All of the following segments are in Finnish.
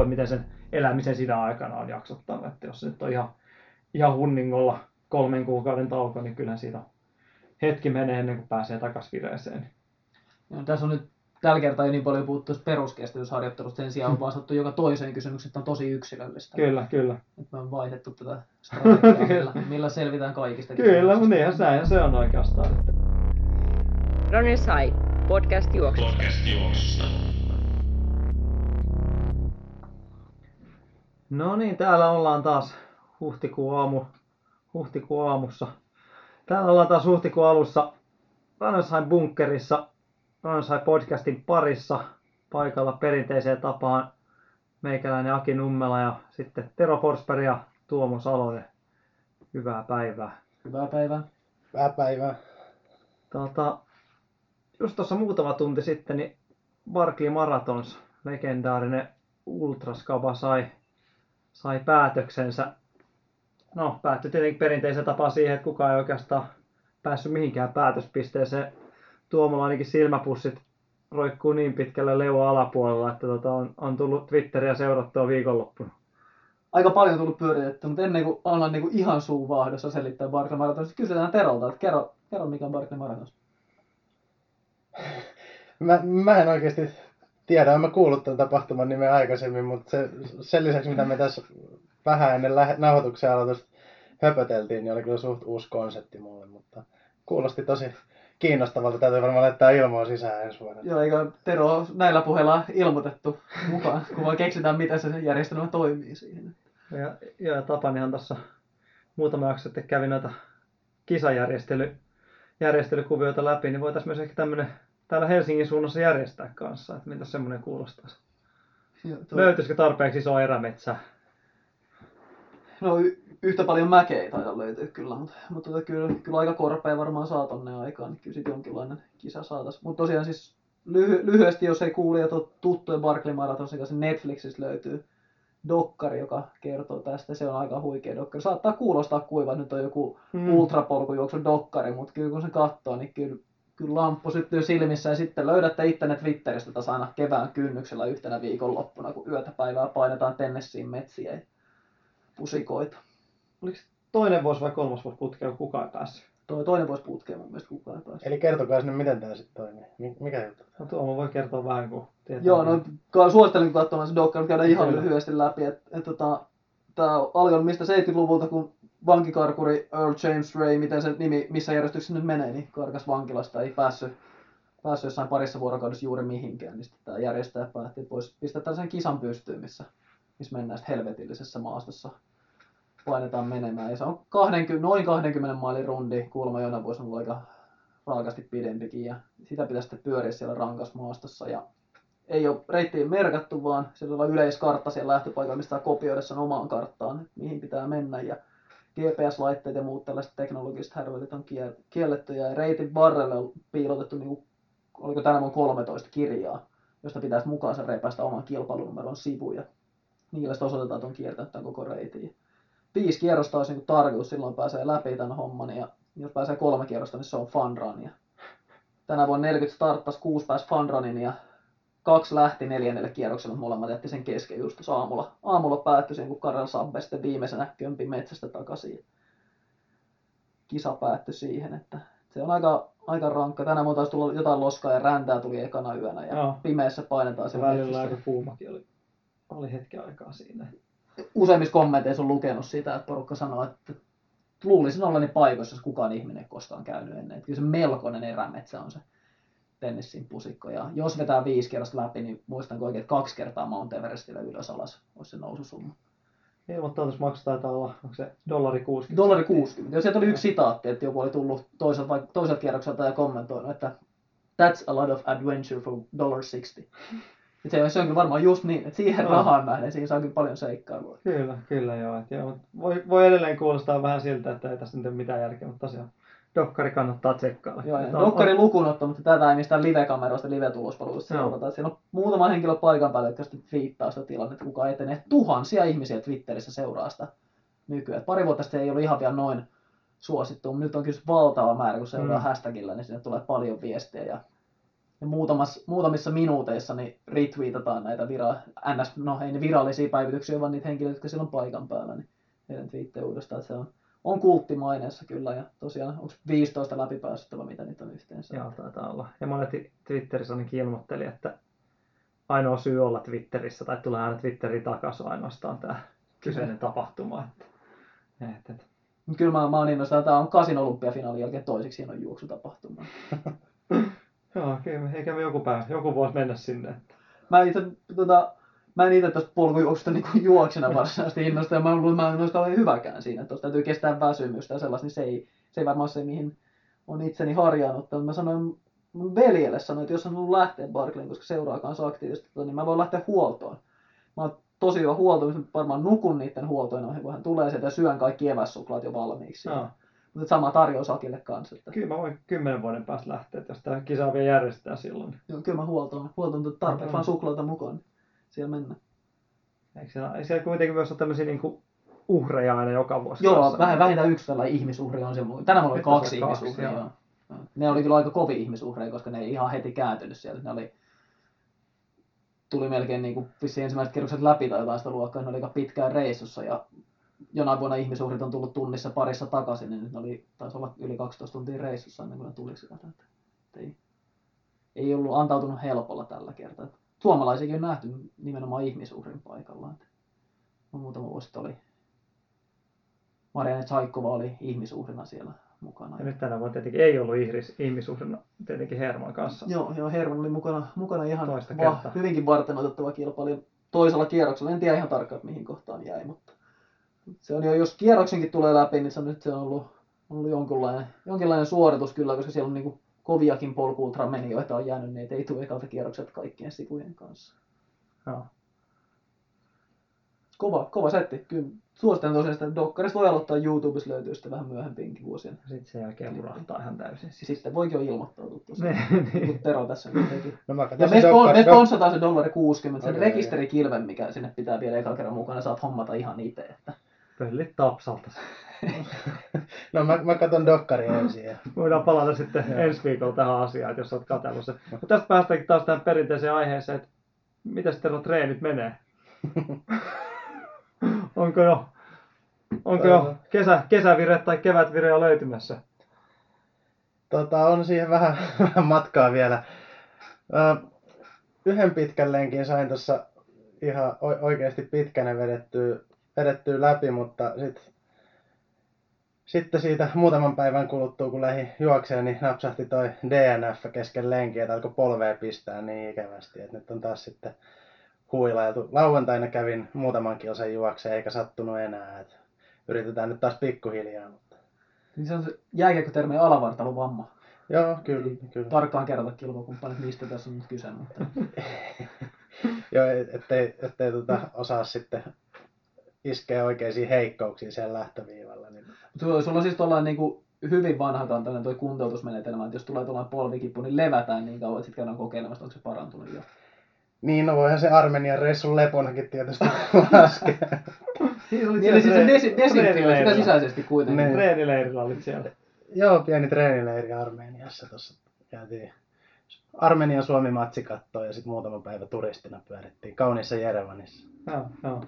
riippuu, että miten sen elämisen siinä aikana on jaksottanut. Että jos se nyt on ihan, ihan hunningolla kolmen kuukauden tauko, niin kyllä siitä hetki menee ennen kuin pääsee takaisin vireeseen. Ja tässä on nyt tällä kertaa ei niin paljon puhuttu peruskestävyysharjoittelusta, sen sijaan on vastattu joka toiseen kysymykseen, että on tosi yksilöllistä. Kyllä, kyllä. Nyt me on vaihdettu tätä strategiaa, millä, millä selvitään kaikista Kyllä, mutta niinhän se, se on oikeastaan. Ronny Sai, podcast juoksusta. Podcast juoksusta. No niin, täällä ollaan taas huhtikuun, aamu, huhtikuun aamussa. Täällä ollaan taas huhtikuun alussa Ranasheim bunkkerissa, Ranasheim podcastin parissa paikalla perinteiseen tapaan meikäläinen Aki Nummela ja sitten Tero Forsberg ja Tuomo Salonen. Hyvää päivää. Hyvää päivää. Hyvää päivää. Tota, just tuossa muutama tunti sitten, niin Barkley Marathons, legendaarinen ultraskaba sai, sai päätöksensä. No, päättyi tietenkin perinteisen tapaan siihen, että kukaan ei oikeastaan päässyt mihinkään päätöspisteeseen. Tuomolla ainakin silmäpussit roikkuu niin pitkälle leuan alapuolella, että tota, on, on tullut Twitteriä seurattua viikonloppuna. Aika paljon tullut pyöritetty, mutta ennen kuin ollaan niin kuin ihan suu vaahdossa selittää Barkley Marathons, kysytään Terolta, että kerro, kerro mikä on Barkley Marathons. Mä, mä en oikeasti tiedä, mä kuullut tämän tapahtuman nimen aikaisemmin, mutta se, sen lisäksi mitä me tässä vähän ennen lähe, nauhoituksen aloitusta höpöteltiin, niin oli kyllä suht uusi konsepti mulle, mutta kuulosti tosi kiinnostavalta. Täytyy varmaan laittaa ilmoa sisään ensi vuonna. Joo, eikö Tero näillä puheilla ilmoitettu mukaan, kun vaan keksitään, miten se järjestelmä toimii siihen. Ja, ja Tapanihan tuossa muutama jakso sitten kävi noita kisajärjestely, järjestelykuvioita läpi, niin voitaisiin myös ehkä tämmöinen täällä Helsingin suunnassa järjestää kanssa, että miltä semmoinen kuulostaisi. Joo, toi- Löytyisikö tarpeeksi iso erämetsä? No y- yhtä paljon mäkeä ei taida löytyä kyllä, mutta, mutta tota, kyllä, kyllä aika korpea varmaan saa tonne aikaan, niin kyllä sit jonkinlainen kisa saatais. Mutta tosiaan siis lyhy- lyhyesti, jos ei kuulijat ole tuttuja Barkley Marathonsin kanssa, niin Netflixistä löytyy dokkari, joka kertoo tästä. Se on aika huikea dokkari. Saattaa kuulostaa kuiva, nyt on joku Mm. mm. ultrapolkujuoksu dokkari, mutta kyllä kun se katsoo, niin kyllä, kyllä lamppu syttyy silmissä ja sitten löydätte ittenne Twitteristä taas aina kevään kynnyksellä yhtenä viikonloppuna, kun yötä päivää painetaan Tennesseein metsiä ja pusikoita. Oliko toinen vuosi vai kolmas vuosi putkeen, kun kukaan ei päässyt? Toi toinen voisi putkea mun mielestä kukaan ei pääse. Eli kertokaa sinne, miten tämä sitten toimii. Mi- Mikä juttu? No Tuomo voi kertoa vähän, kun tietää. Joo, no suosittelen katsomaan se dokkari, käydä ihan Kyllä. lyhyesti läpi. Et, et, tota, Tämä alkoi mistä 70-luvulta, kun vankikarkuri Earl James Ray, miten se nimi, missä järjestyksessä nyt menee, niin karkas vankilasta, ei päässyt, päässyt jossain parissa vuorokaudessa juuri mihinkään, niin sitten tämä järjestäjä päätti, että voisi pistää tällaisen kisan pystyyn, missä, missä mennään helvetillisessä maastossa painetaan menemään. Ja se on 20, noin 20 mailin rundi, kuulemma jonain vuosina ollut aika raakasti pidempikin, ja sitä pitäisi sitten pyöriä siellä rankas maastossa. Ja ei ole reittiin merkattu, vaan siellä on yleiskartta siellä lähtöpaikalla, mistä kopioida sen omaan karttaan, että mihin pitää mennä. Ja GPS-laitteet ja muut tällaiset teknologiset härvelit on kiel- kielletty, ja reitin varrelle on piilotettu, niin kuin, oliko tänä vuonna 13 kirjaa, josta pitäisi mukaansa repäistä oman kilpailunumeron sivuja. Niillä sitten osoitetaan, että on kiertänyt tämän koko reitin. Viisi kierrosta olisi niin tarkoitus, silloin pääsee läpi tämän homman, ja jos pääsee kolme kierrosta, niin se on fun run. Ja tänä vuonna 40 starttasi, kuusi pääsi fun runin, ja kaksi lähti neljännelle kierrokselle, mutta molemmat jätti sen kesken just tuossa aamulla. Aamulla päättyi siihen, kun Karel Sabbe sitten viimeisenä kömpi metsästä takaisin. Kisa päättyi siihen, että se on aika, aika rankka. Tänään mun taisi tulla jotain loskaa ja räntää tuli ekana yönä ja Joo. pimeässä painetaan se välillä aika kuumakin oli, oli hetken aikaa siinä. Useimmissa kommenteissa on lukenut sitä, että porukka sanoo, että luulisin olleni paikoissa, jos kukaan ihminen ei koskaan käynyt ennen. Että kyllä se melkoinen erämetsä on se tennissin pusikko. Ja jos vetää viisi kerrasta läpi, niin muistanko oikein, että kaksi kertaa Mount Everestille ylös alas olisi se noususumma. Ilmoittautusmaksu taitaa olla, onko se dollari 60? Dollari 60. Ja sieltä oli yksi sitaatti, että joku oli tullut toiselta, vai- toiselta kierrokselta ja kommentoinut, että That's a lot of adventure for dollar 60. Et se, se on kyllä varmaan just niin, että siihen Joo. rahaan nähden siinä saa kyllä paljon seikkailua. Kyllä, kyllä joo. Et joo voi, voi edelleen kuulostaa vähän siltä, että ei tässä nyt ole mitään järkeä, mutta tosiaan dokkari kannattaa tsekkailla. Joo, ja Dokkari on- lukuun ottamatta tätä ei mistään live-kameroista, live-tulospalveluista seurata. Et Siellä on muutama henkilö paikan päällä, jotka sitten viittaa sitä tilannetta, kuka etenee. Tuhansia ihmisiä Twitterissä seuraa sitä nykyään. Pari vuotta sitten ei ollut ihan vielä noin suosittu, mutta nyt on kyllä valtava määrä, kun seuraa Mm. hashtagillä, niin sinne tulee paljon viestejä. Ja ja muutamissa minuuteissa niin retweetataan näitä vira, ns, no ei ne virallisia päivityksiä, vaan niitä henkilöitä, jotka siellä on paikan päällä, niin heidän twiittejä uudestaan, että se on, on kulttimaineessa kyllä, ja tosiaan, onko 15 läpipäässyttä vai mitä niitä on yhteensä? Joo, taitaa olla. Ja monet Twitterissä ainakin ilmoitteli, että ainoa syy olla Twitterissä tai tulee aina Twitteriin takaisin ainoastaan tämä kyseinen tapahtuma. Että, että, että. Kyllä mä, mä oon innostunut, tämä on kasin olympiafinaalin jälkeen toiseksi hieno juoksutapahtuma. Joo, kyllä, eikä me joku päivä, joku voisi mennä sinne. Mä itse, tota, mä en itse tästä polkujuoksusta niin juoksena varsinaisesti innostu, ja mä luulen, että mä en ole hyväkään siinä, että täytyy kestää väsymystä ja sellaista, niin se ei, se ei varmaan se, mihin on itseni harjaannuttanut. Mä sanoin mun veljelle sanoin, että jos on ollut lähteä Barclayn, koska seuraa kanssa aktiivisesti, tota, niin mä voin lähteä huoltoon. Mä oon tosi hyvä huolto, mä varmaan nukun niiden huoltoina, kun hän tulee sieltä ja syön kaikki evässuklaat jo valmiiksi. Joo. Mutta sama tarjous Akille kanssa. Että, Kyllä mä voin kymmenen vuoden päästä lähteä, jos tämä kisa vielä järjestetään silloin. joo, kyllä mä huoltoon, huoltoon tuota tarpeeksi vaan suklaata mukaan. Niin Siellä mennään. Eikö siellä, ei siellä kuitenkin myös ole tämmöisiä niinku uhreja aina joka vuosi? Joo, kanssa? vähän, vähintään yksi tällainen ihmisuhri on siellä. Tänään mulla oli kaksi ihmisuhria. joo. Joo. Ne oli kyllä aika kovia ihmisuhreja, koska ne ei ihan heti kääntynyt sieltä. Ne oli, tuli melkein niin kuin ensimmäiset kerrokset läpi tai jotain sitä luokkaa. Ne oli aika pitkään reissussa ja jonain vuonna ihmisuhrit on tullut tunnissa parissa takaisin, niin nyt ne oli, taisi olla yli 12 tuntia reissussa ennen kuin ne tuli sieltä. Että ei, ei ollut antautunut helpolla tällä kertaa. Suomalaisiakin on nähty nimenomaan ihmisuhrin paikalla. Että muutama vuosi sitten oli Marianne Tsaikova oli ihmisuhrina siellä mukana. Ja nyt tänä vuonna tietenkin ei ollut ihris, ihmisuhrina tietenkin Herman kanssa. Joo, joo Herman oli mukana, mukana ihan Toista va- kertaa. hyvinkin varten otettava kilpailija toisella kierroksella. En tiedä ihan tarkkaan, mihin kohtaan jäi, mutta se on jo, jos kierroksenkin tulee läpi, niin se on, nyt se on ollut, ollut jonkinlainen, jonkinlainen suoritus kyllä, koska siellä on niin kuin koviakin polku menijöitä on jäänyt, niin ei tule ekalta kierrokset kaikkien sivujen kanssa. Joo. Kova, kova setti. Kyllä suosittelen tosiaan sitä. Dokkarista voi aloittaa YouTubessa löytyy sitten vähän myöhempiinkin vuosien. Sitten sen jälkeen urahtaa ihan täysin. Siis. Sitten voikin jo ilmoittautua tosiaan. Niin, Niin. Tero tässä nyt teki. No mä Ja me, dokkari- me sponsataan se dollari 60, sen Okei. rekisterikilven, mikä sinne pitää vielä ekalla kerran mukana, saat hommata ihan itse. Että. Pöllit tapsalta. No mä, mä katson dokkari ensin. Ja... Voidaan palata sitten Joo. ensi viikolla tähän asiaan, jos olet katsellut sen. Mutta tästä päästäänkin taas tähän perinteiseen aiheeseen, että miten sitten nuo treenit menee? onko jo, onko jo kesä, kesävire tai kevätvire jo löytymässä? Tota, on siihen vähän, vähän matkaa vielä. Ö, yhden pitkän lenkin sain tuossa ihan oikeasti pitkänä vedettyä, vedettyä läpi, mutta sit, sitten siitä muutaman päivän kuluttua, kun lähdin juokseen, niin napsahti toi DNF kesken lenkiä, että alkoi polvea pistää niin ikävästi, että nyt on taas sitten huilailtu. Lauantaina kävin muutaman kilsan juokseen, eikä sattunut enää. Et yritetään nyt taas pikkuhiljaa. Mutta... Niin se on se jääkiekkotermi alavartaluvamma. Joo, kyllä, kyllä. Tarkkaan kerrota kilpakumppanit, mistä tässä on nyt kyse. Mutta... Joo, et- ettei, ettei tota osaa sitten iskeä oikeisiin heikkouksiin siellä lähtöviivalla. Sulla, on siis tuollainen niin kuin hyvin vanhakantainen toi kuntoutusmenetelmä, että jos tulee tuollainen polvikipu, niin levätään niin kauan, että sitten käydään kokeilemassa, onko se parantunut jo. Niin, no voihan se Armenian reissun leponakin tietysti laskea. Niin, Niin, eli siis se desi, sitä sisäisesti kuitenkin. Niin. Treenileirillä olit siellä. Joo, pieni treenileiri Armeniassa tuossa käytiin. Armenian Suomi-matsi kattoo ja sitten muutama päivä turistina pyörittiin kauniissa Jerevanissa. Joo, joo.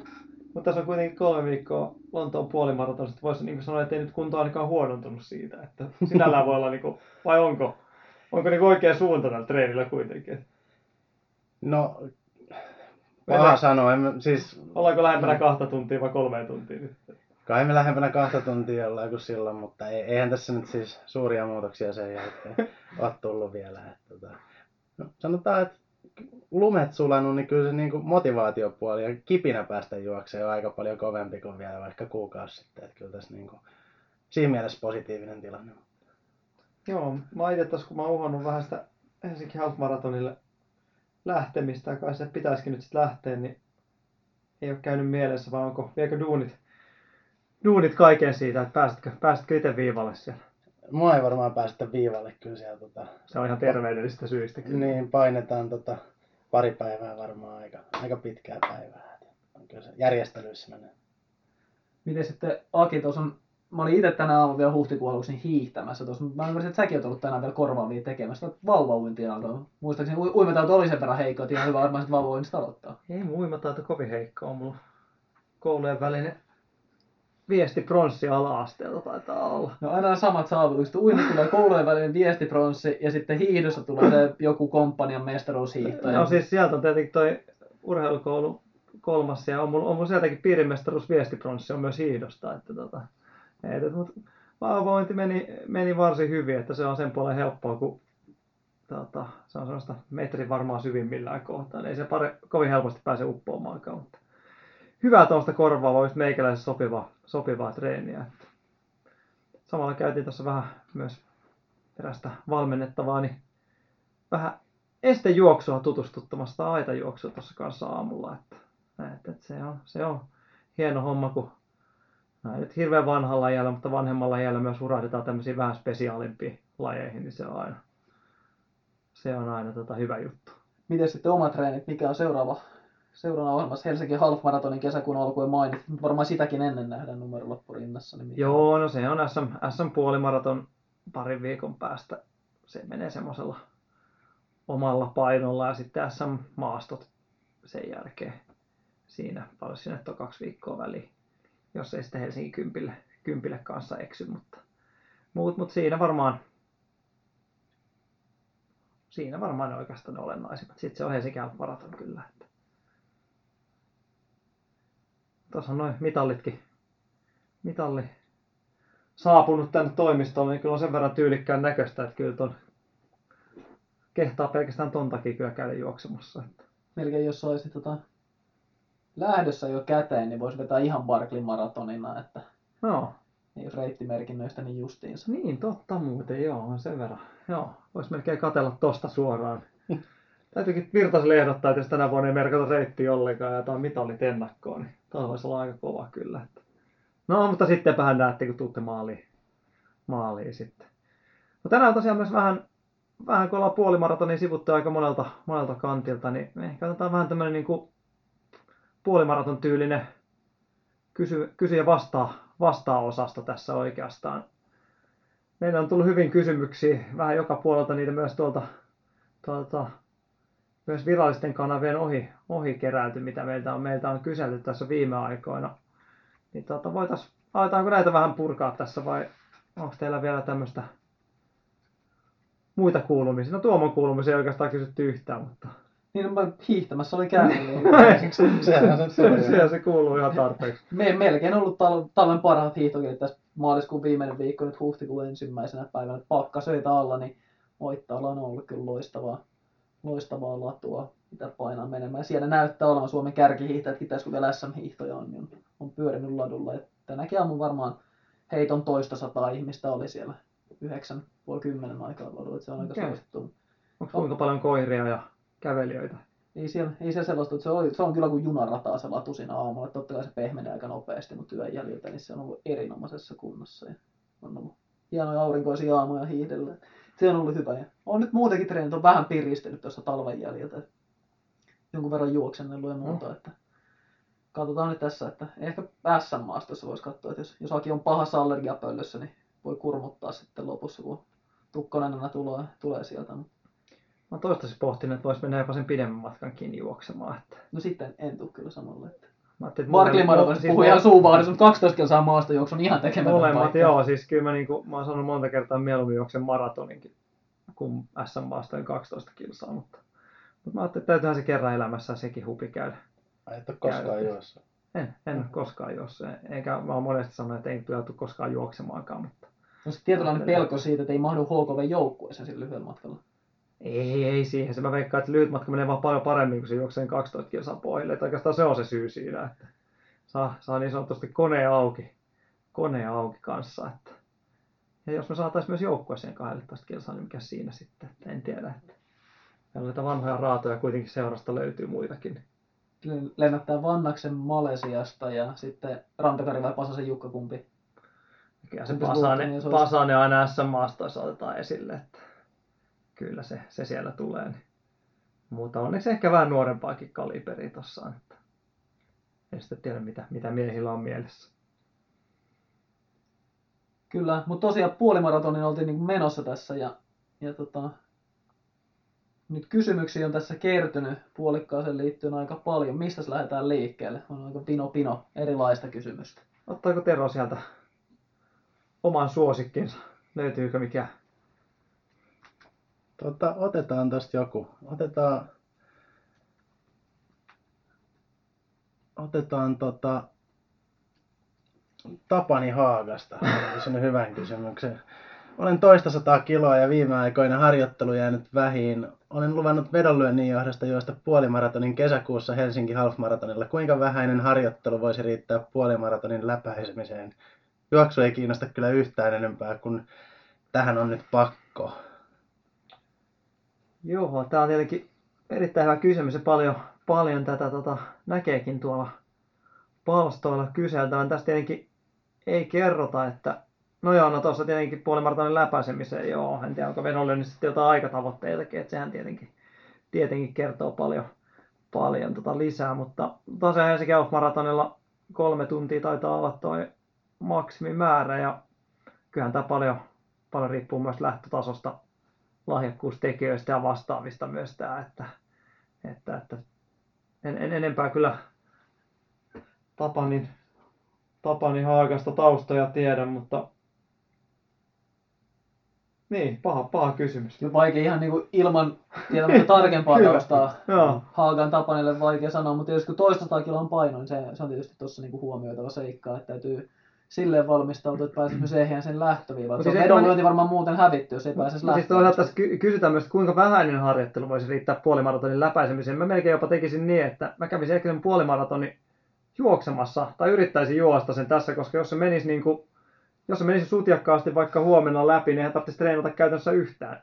Mutta tässä on kuitenkin kolme viikkoa Lontoon puolimaraton, sitten voisi niin sanoa, että ei nyt kunto ainakaan huonontunut siitä, että sinällään voi olla, niin kuin, vai onko, onko niin oikea suunta tällä treenillä kuitenkin? No, paha sanoa. En, siis Ollaanko lähempänä kahta tuntia vai kolmea tuntia nyt? kai me lähempänä kahta tuntia ollaan kuin silloin, mutta ei, eihän tässä nyt siis suuria muutoksia sen jälkeen ole tullut vielä. Että, tota, no, sanotaan, että lumet sulanut, niin kyllä se niin kuin motivaatiopuoli ja kipinä päästä juokseen on aika paljon kovempi kuin vielä vaikka kuukausi sitten. Että kyllä tässä niin kuin, siinä mielessä positiivinen tilanne. Joo, mä itse tässä kun mä oon vähän sitä Helsinki Half Marathonille lähtemistä, ja kai se pitäisikin nyt sitten lähteä, niin ei ole käynyt mielessä, vai onko, viekö duunit, duunit kaiken siitä, että pääsitkö, pääsitkö itse viivalle siellä? Mua ei varmaan päästä viivalle kyllä siellä. Tota, Se on ihan terveydellisistä syistä. kyllä. niin painetaan tota, pari päivää varmaan aika, aika pitkää päivää. Että on kyllä se järjestelyissä menee. Miten sitten Aki tuossa on mä olin itse tänä aamulla vielä huhtikuun aluksi niin hiihtämässä tuossa. Mä ymmärsin, että säkin oot ollut tänään vielä korvaavia tekemässä. Vauvauintia alkaa. Muistaakseni u- uimatauto oli sen verran heikko, että ihan hyvä varmaan sitten vauvauinnista aloittaa. Ei mun uimataito kovin heikko on mulla. Koulujen välinen viesti pronssi ala-asteelta taitaa olla. No aina samat saavutukset. Uinnit tulee koulujen välinen viestipronssi ja sitten hiihdossa tulee se joku komppanian mestaruushiihto. No siis sieltä on tietenkin toi urheilukoulu kolmas ja on mulla, on mulla sieltäkin piirimestaruus viestipronssi on myös hiihdosta. Että tota, ei, et, mut vauvavointi meni, meni varsin hyvin, että se on sen puolen helppoa, kun tota, se on sellaista metrin varmaan syvimmillään kohtaan. Ei se pare, kovin helposti pääse uppoamaankaan, mutta hyvää tuosta korvaavaa, just meikäläisessä sopivaa, sopivaa treeniä. Samalla käytiin tuossa vähän myös erästä valmennettavaa, niin vähän estejuoksua tutustuttamasta aitajuoksua tuossa kanssa aamulla. Että, että, se, on, se on hieno homma, kun näin nyt hirveän vanhalla iällä, mutta vanhemmalla iällä myös urahdetaan tämmöisiin vähän spesiaalimpiin lajeihin, niin se on aina, se on aina tota hyvä juttu. Miten sitten omat treenit? Mikä on seuraava, seuraavana ohjelmassa? Helsingin Half Maratonin kesäkuun alkuun mainit. Varmaan sitäkin ennen nähdään numerolappu rinnassa. Niin Joo, no se on SM, SM puolimaraton parin viikon päästä. Se menee semmoisella omalla painolla ja sitten SM maastot sen jälkeen. Siinä paljon sinne on kaksi viikkoa väliin, jos ei sitten Helsingin kympille, kympille kanssa eksy, mutta muut, mut siinä varmaan siinä varmaan ne oikeastaan ne olennaisimmat. Sitten se on Helsingin Half maraton kyllä. Että. Tuossa on noin mitallitkin mitalli saapunut tänne toimistolle, niin kyllä on sen verran tyylikkään näköistä, että kyllä ton kehtaa pelkästään ton takia kyllä käydä juoksemassa. Että. Melkein jos olisi tota, lähdössä jo käteen, niin voisi vetää ihan Barklin maratonina, että No, niin reittimerkinnöistä niin justiinsa. niin totta muuten, joo, on sen verran. Joo, vois melkein katella tosta suoraan. Täytyykin Virtaselle ehdottaa, että jos tänä vuonna ei merkata reittiä ollenkaan ja jotain mitallit ennakkoon, niin toi voisi olla aika kova kyllä. No, mutta sittenpähän näette, kun tuutte maaliin, maaliin sitten. No tänään on tosiaan myös vähän, vähän kun ollaan puolimaratonin sivuttu aika monelta, monelta kantilta, niin ehkä otetaan vähän tämmöinen niin kuin puolimaraton tyylinen kysy, kysy ja vastaa, vastaa osasto tässä oikeastaan. Meillä on tullut hyvin kysymyksiä vähän joka puolelta niitä myös tuolta, tuolta myös virallisten kanavien ohi, ohi keräilty, mitä meiltä on, meiltä on kyselty tässä viime aikoina. Niin tuota, voitais, aletaanko näitä vähän purkaa tässä vai onko teillä vielä tämmöistä muita kuulumisia? No Tuomon kuulumisia ei oikeastaan kysytty yhtään, mutta Niin no, mä hiihtämässä oli käynyt. Niin Sehän se siellä se kuuluu ihan tarpeeksi. me, melkein ollut tal- talven parhaat hiihtokelit tässä maaliskuun viimeinen viikko, nyt huhtikuun ensimmäisenä päivänä. Pakkasöitä alla, niin Moittaalla on ollut kyllä loistavaa, loistavaa latua, mitä painaa menemään. Siellä näyttää olevan Suomen kärkihiihtäjätkin tässä, kun vielä SM-hiihtoja on, niin on, on pyörinyt ladulla. Tänäkin aamun varmaan heiton toista sataa ihmistä oli siellä yhdeksän puoli kymmenen aikaa ladulla, se on aika Okei. suosittu. Onko kuinka paljon koiria ja kävelijöitä? Ei siellä, ei siellä sellaista, että se, oli, se on kyllä kuin junarataa se latu siinä aamulla. Että Totta kai se pehmenee aika nopeasti, mutta yön jäljiltä niin se on ollut erinomaisessa kunnossa. Ja on ollut hienoja aurinkoisia aamuja hiihdellä. Se on ollut hyvä. Ja on nyt muutenkin treenit on vähän piristynyt tuossa talven jäljiltä. Jonkun verran juoksennellut ja muuta. Että katsotaan nyt tässä, että ehkä SM-maastossa voisi katsoa, että jos, jos Aki on pahassa allergiapöllössä, niin voi kurmuttaa sitten lopussa, kun tukkonenä tulee, tulee sieltä. Mä toistaiseksi pohtinut, että voisi mennä jopa sen pidemmän matkankin juoksemaan. Että No sitten en tule kyllä samalle. Että mä ajattelin, että Marklin molemmat- maratonista siis puhui ihan suuvahdissa, mutta 12 kilsaa maasta juoksu on ihan tekemätön Molemmat, paikka. joo. Siis kyllä mä, niinku, mä oon sanonut monta kertaa mieluummin juoksen maratoninkin kuin SM-maastojen 12 kilsaa, mutta, mutta mä ajattelin, että täytyyhän se kerran elämässä sekin hupi käydä. Ai et ole koskaan juossa. En, en ole koskaan juossut, eikä mä oon monesti sanonut, että ei tule koskaan juoksemaankaan, mutta No sitten tietynlainen pelko siitä, että ei mahdu HKV joukkueeseen sillä lyhyellä matkalla. Ei, ei siihen. Se mä veikkaan, että lyhyt matka menee vaan paljon paremmin, kun se juoksee 12 kilsaa pohjille. Että oikeastaan se on se syy siinä, että saa, saa niin sanotusti kone auki, kone auki kanssa. Että. Ja jos me saataisiin myös joukkueeseen 12 kilsaa, niin mikä siinä sitten, että en tiedä. Että. Meillä vanhoja raatoja kuitenkin seurasta löytyy muitakin. Lennättää Vannaksen Malesiasta ja sitten Rantakari vai Pasasen Jukka kumpi. Kyllä se Kumpi Pasane, niin se olisi? Pasane aina SM-maastoissa otetaan esille, että kyllä se, se siellä tulee. Niin. Mutta onneksi ehkä vähän nuorempaakin kaliberi tossa on, että en sitten tiedä mitä, mitä miehillä on mielessä. Kyllä, mutta tosiaan puolimaratonin oltiin niin menossa tässä ja, ja tota, nyt kysymyksiä on tässä kertynyt puolikkaaseen liittyen aika paljon. Mistä lähdetään liikkeelle? On aika pino pino erilaista kysymystä. Ottaako Tero sieltä oman suosikkinsa? Löytyykö mikä? Tota, otetaan tosta joku. Otetaan, otetaan tota, Tapani Haagasta. Kysyn hyvän kysymyksen. Olen toista sataa kiloa ja viime aikoina harjoittelu jäänyt vähiin. Olen luvannut vedonlyönnin johdosta juosta puolimaratonin kesäkuussa Helsinki Half-maratonilla. Kuinka vähäinen harjoittelu voisi riittää puolimaratonin läpäisemiseen? Juoksu ei kiinnosta kyllä yhtään enempää, kun tähän on nyt pakko. Joo, tämä on tietenkin erittäin hyvä kysymys ja paljon, paljon tätä tota, näkeekin tuolla palstoilla kyseltävän. Tästä tietenkin ei kerrota, että no joo, no tuossa tietenkin puolimaratonin läpäisemiseen, joo, en tiedä onko vedonlyönnissä sitten jotain aikatavoitteitakin, että sehän tietenkin, tietenkin kertoo paljon, paljon tota lisää, mutta tosiaan Helsinki maratonilla kolme tuntia taitaa olla tuo maksimimäärä ja kyllähän tämä paljon, paljon riippuu myös lähtötasosta, lahjakkuustekijöistä ja vastaavista myös tämä, että, että, että en, en enempää kyllä Tapanin, Tapanin Haagasta taustoja tiedä, mutta niin, paha, paha kysymys. Kyllä vaikea ihan niinku ilman tietämättä tarkempaa taustaa. Haagan Tapanille vaikea sanoa, mutta jos kun toista kiloa paino, niin se, se on tietysti tuossa niinku huomioitava seikka, että täytyy silleen valmistautua, että pääsisi myös ehjään sen lähtöviivaan. Se on siis vedonlyönti varmaan muuten hävitty, jos ei pääsisi Siis lähtöön. toisaalta tässä ky- kysytään myös, kuinka vähäinen harjoittelu voisi riittää puolimaratonin läpäisemiseen. Mä melkein jopa tekisin niin, että mä kävisin ehkä sen puolimaratonin juoksemassa tai yrittäisin juosta sen tässä, koska jos se menisi niin kuin, jos se menisi sutjakkaasti vaikka huomenna läpi, niin eihän tarvitsisi treenata käytännössä yhtään.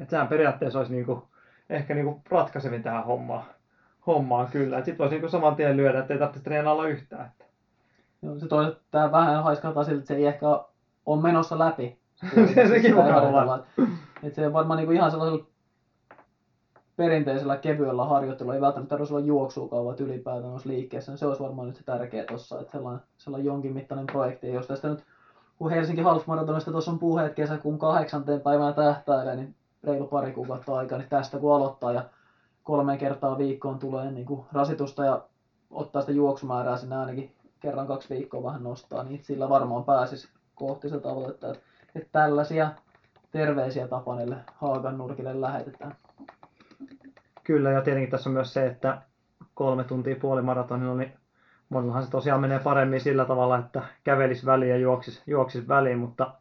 Että sehän periaatteessa olisi niin kuin, ehkä niin kuin ratkaisevin tähän hommaan, hommaan kyllä. Sitten voisi niin kuin saman tien lyödä, että ei tarvitsisi treenailla yhtään. Että. Se toisaalta tää vähän haiskahtaa siltä, että se ei ehkä ole menossa läpi. Se- sekin voi olla. Et se on varmaan niinku ihan sellaisella perinteisellä kevyellä harjoittelulla, ei välttämättä tarvitse olla juoksuakaan, vaan ylipäätään olisi liikkeessä, se olisi varmaan nyt se tärkeä tuossa, että sellainen, sellainen jonkin mittainen projekti. Ja jos tästä nyt, kun Helsinki Half Marathonista tuossa on puheet kesäkuun kahdeksanteen päivänä tähtäilee, niin reilu pari kuukautta aikaa, niin tästä kun aloittaa ja kolme kertaa viikkoon tulee niin kuin rasitusta ja ottaa sitä juoksumäärää sinne ainakin kerran kaksi viikkoa vähän nostaa, niin sillä varmaan pääsisi kohti sitä tavoitetta, että, että tällaisia terveisiä Tapanille Haagan nurkille lähetetään. Kyllä, ja tietenkin tässä on myös se, että kolme tuntia puolimaratonilla, niin monillahan se tosiaan menee paremmin sillä tavalla, että kävelisi väliin ja juoksis, juoksis väliin, mutta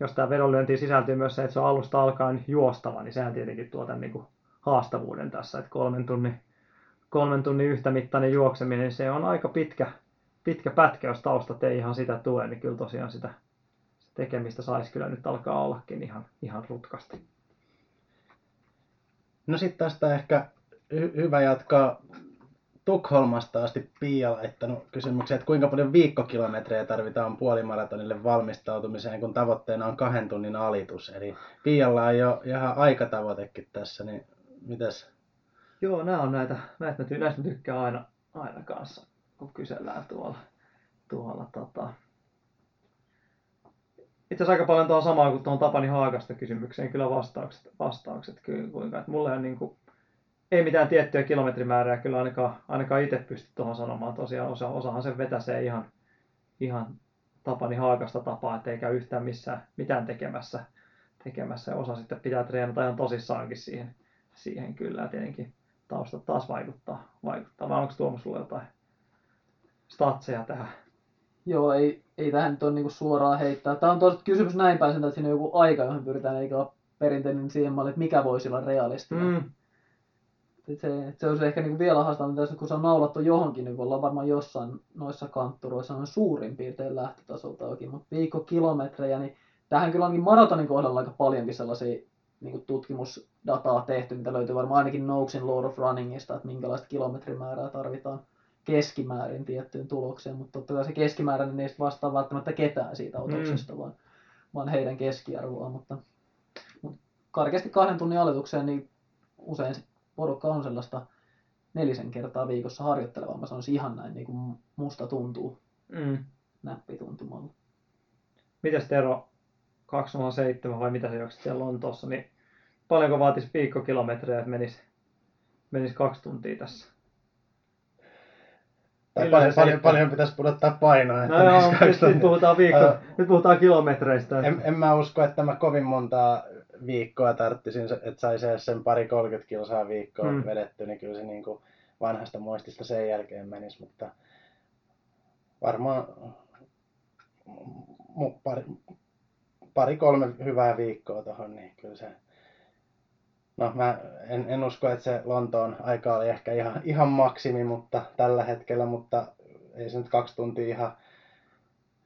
jos tämä vedonlyöntiin sisältyy myös se, että se on alusta alkaen juostava, niin sehän tietenkin tuo tämän niin kuin haastavuuden tässä, että kolmen tunnin, kolmen tunnin yhtämittainen juokseminen, niin se on aika pitkä, pitkä pätkä, jos taustat ei ihan sitä tue, niin kyllä tosiaan sitä tekemistä saisi kyllä nyt alkaa ollakin ihan, ihan rutkasti. No sitten tästä ehkä hy- hyvä jatkaa Tukholmasta asti Pia laittanut kysymyksen, että kuinka paljon viikkokilometrejä tarvitaan puolimaratonille valmistautumiseen, kun tavoitteena on kahden tunnin alitus. Eli Pialla on jo ihan aikatavoitekin tässä, niin mitäs? Joo, nämä on näitä, näitä, mä ty- näistä mä tykkään aina, aina kanssa, kun kysellään tuolla. tuolla tota. Itse asiassa aika paljon tuohon samaan kuin tuohon Tapani Haakasta kysymykseen, kyllä vastaukset, vastaukset kyllä, kuinka, että mulle on niin kuin, ei mitään tiettyä kilometrimäärää kyllä ainakaan, ainakaan itse pysty tuohon sanomaan. Tosiaan osa, osahan sen vetäsee ihan, ihan Tapani Haakasta tapaa, että ei käy yhtään missään mitään tekemässä, tekemässä osa sitten pitää treenata ihan tosissaankin siihen, siihen kyllä. Tietenkin taustat taas vaikuttaa, vaikuttaa. vai onko Tuomo sulla jotain statseja tähän? Joo, ei, ei tähän nyt ole niinku suoraan heittää. Tämä on tosi kysymys näin päin, sen, että siinä on joku aika, johon pyritään, eikä ole perinteinen siihen malliin, että mikä voisi olla realistinen. Mm, Et se, et se olisi ehkä niinku vielä haastavampi, tässä, kun se on naulattu johonkin, niin ollaan varmaan jossain noissa kantturoissa noin suurin piirtein lähtötasolta oikein, mutta viikkokilometrejä, niin tähän kyllä onkin maratonin kohdalla aika paljonkin sellaisia niin tutkimusdataa tehty, mitä löytyy varmaan ainakin Noaksin Lord of Runningista, että minkälaista kilometrimäärää tarvitaan keskimäärin tiettyyn tulokseen, mutta totta kai se keskimääräinen ei sit vastaa välttämättä ketään siitä otoksesta, mm. vaan, vaan heidän keskiarvoa, mutta, mutta karkeasti kahden tunnin alitukseen, niin usein se porukka on sellaista nelisen kertaa viikossa harjoittelevaa, mä sanoisin ihan näin niin kuin musta tuntuu mm. näppituntumalla. Mites Tero, 207 vai mitä se juoksit siellä Lontoossa, niin paljonko vaatisi viikkokilometrejä, että menisi, menisi kaksi tuntia tässä? Tai paljon, paljon, paljon pitäisi pudottaa painoa. että No joo, nyt, nyt puhutaan viikko, Ää, nyt puhutaan kilometreistä. En, en mä usko, että mä kovin montaa viikkoa tarttisin, että saisi edes sen pari 30 kilsaa viikkoa Mm. mm. vedetty, niin kyllä se niin kuin vanhasta muistista sen jälkeen menisi, mutta varmaan pari, pari kolme hyvää viikkoa tuohon, niin kyllä se No mä en, en usko, että se Lontoon aika oli ehkä ihan, ihan maksimi mutta tällä hetkellä, mutta ei se nyt kaksi tuntia ihan,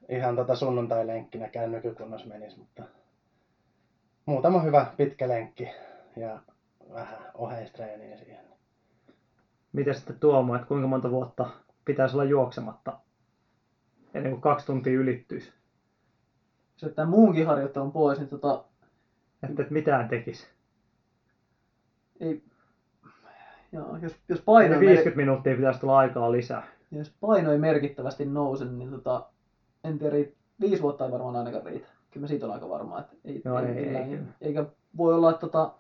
ihan tota sunnuntai-lenkkinäkään nykykunnossa menisi, mutta muutama hyvä pitkä lenkki ja vähän oheistreeniä siihen. Miten sitten Tuomo, että kuinka monta vuotta pitäisi olla juoksematta ennen kuin kaksi tuntia ylittyisi? Jos jättää muunkin harjoittelun pois, niin tota, Että et mitään tekisi. Ei, joo, jos, jos, paino, ei 50 minuuttia pitäisi tulla aikaa lisää. mer- jos paino ei merkittävästi nouse, niin tota, en tiedä, viisi vuotta ei varmaan ainakaan riitä. Kyllä mä siitä on aika varma. Että ei, Joo, ei, ei- ei kyllä. eikä voi olla, että tota,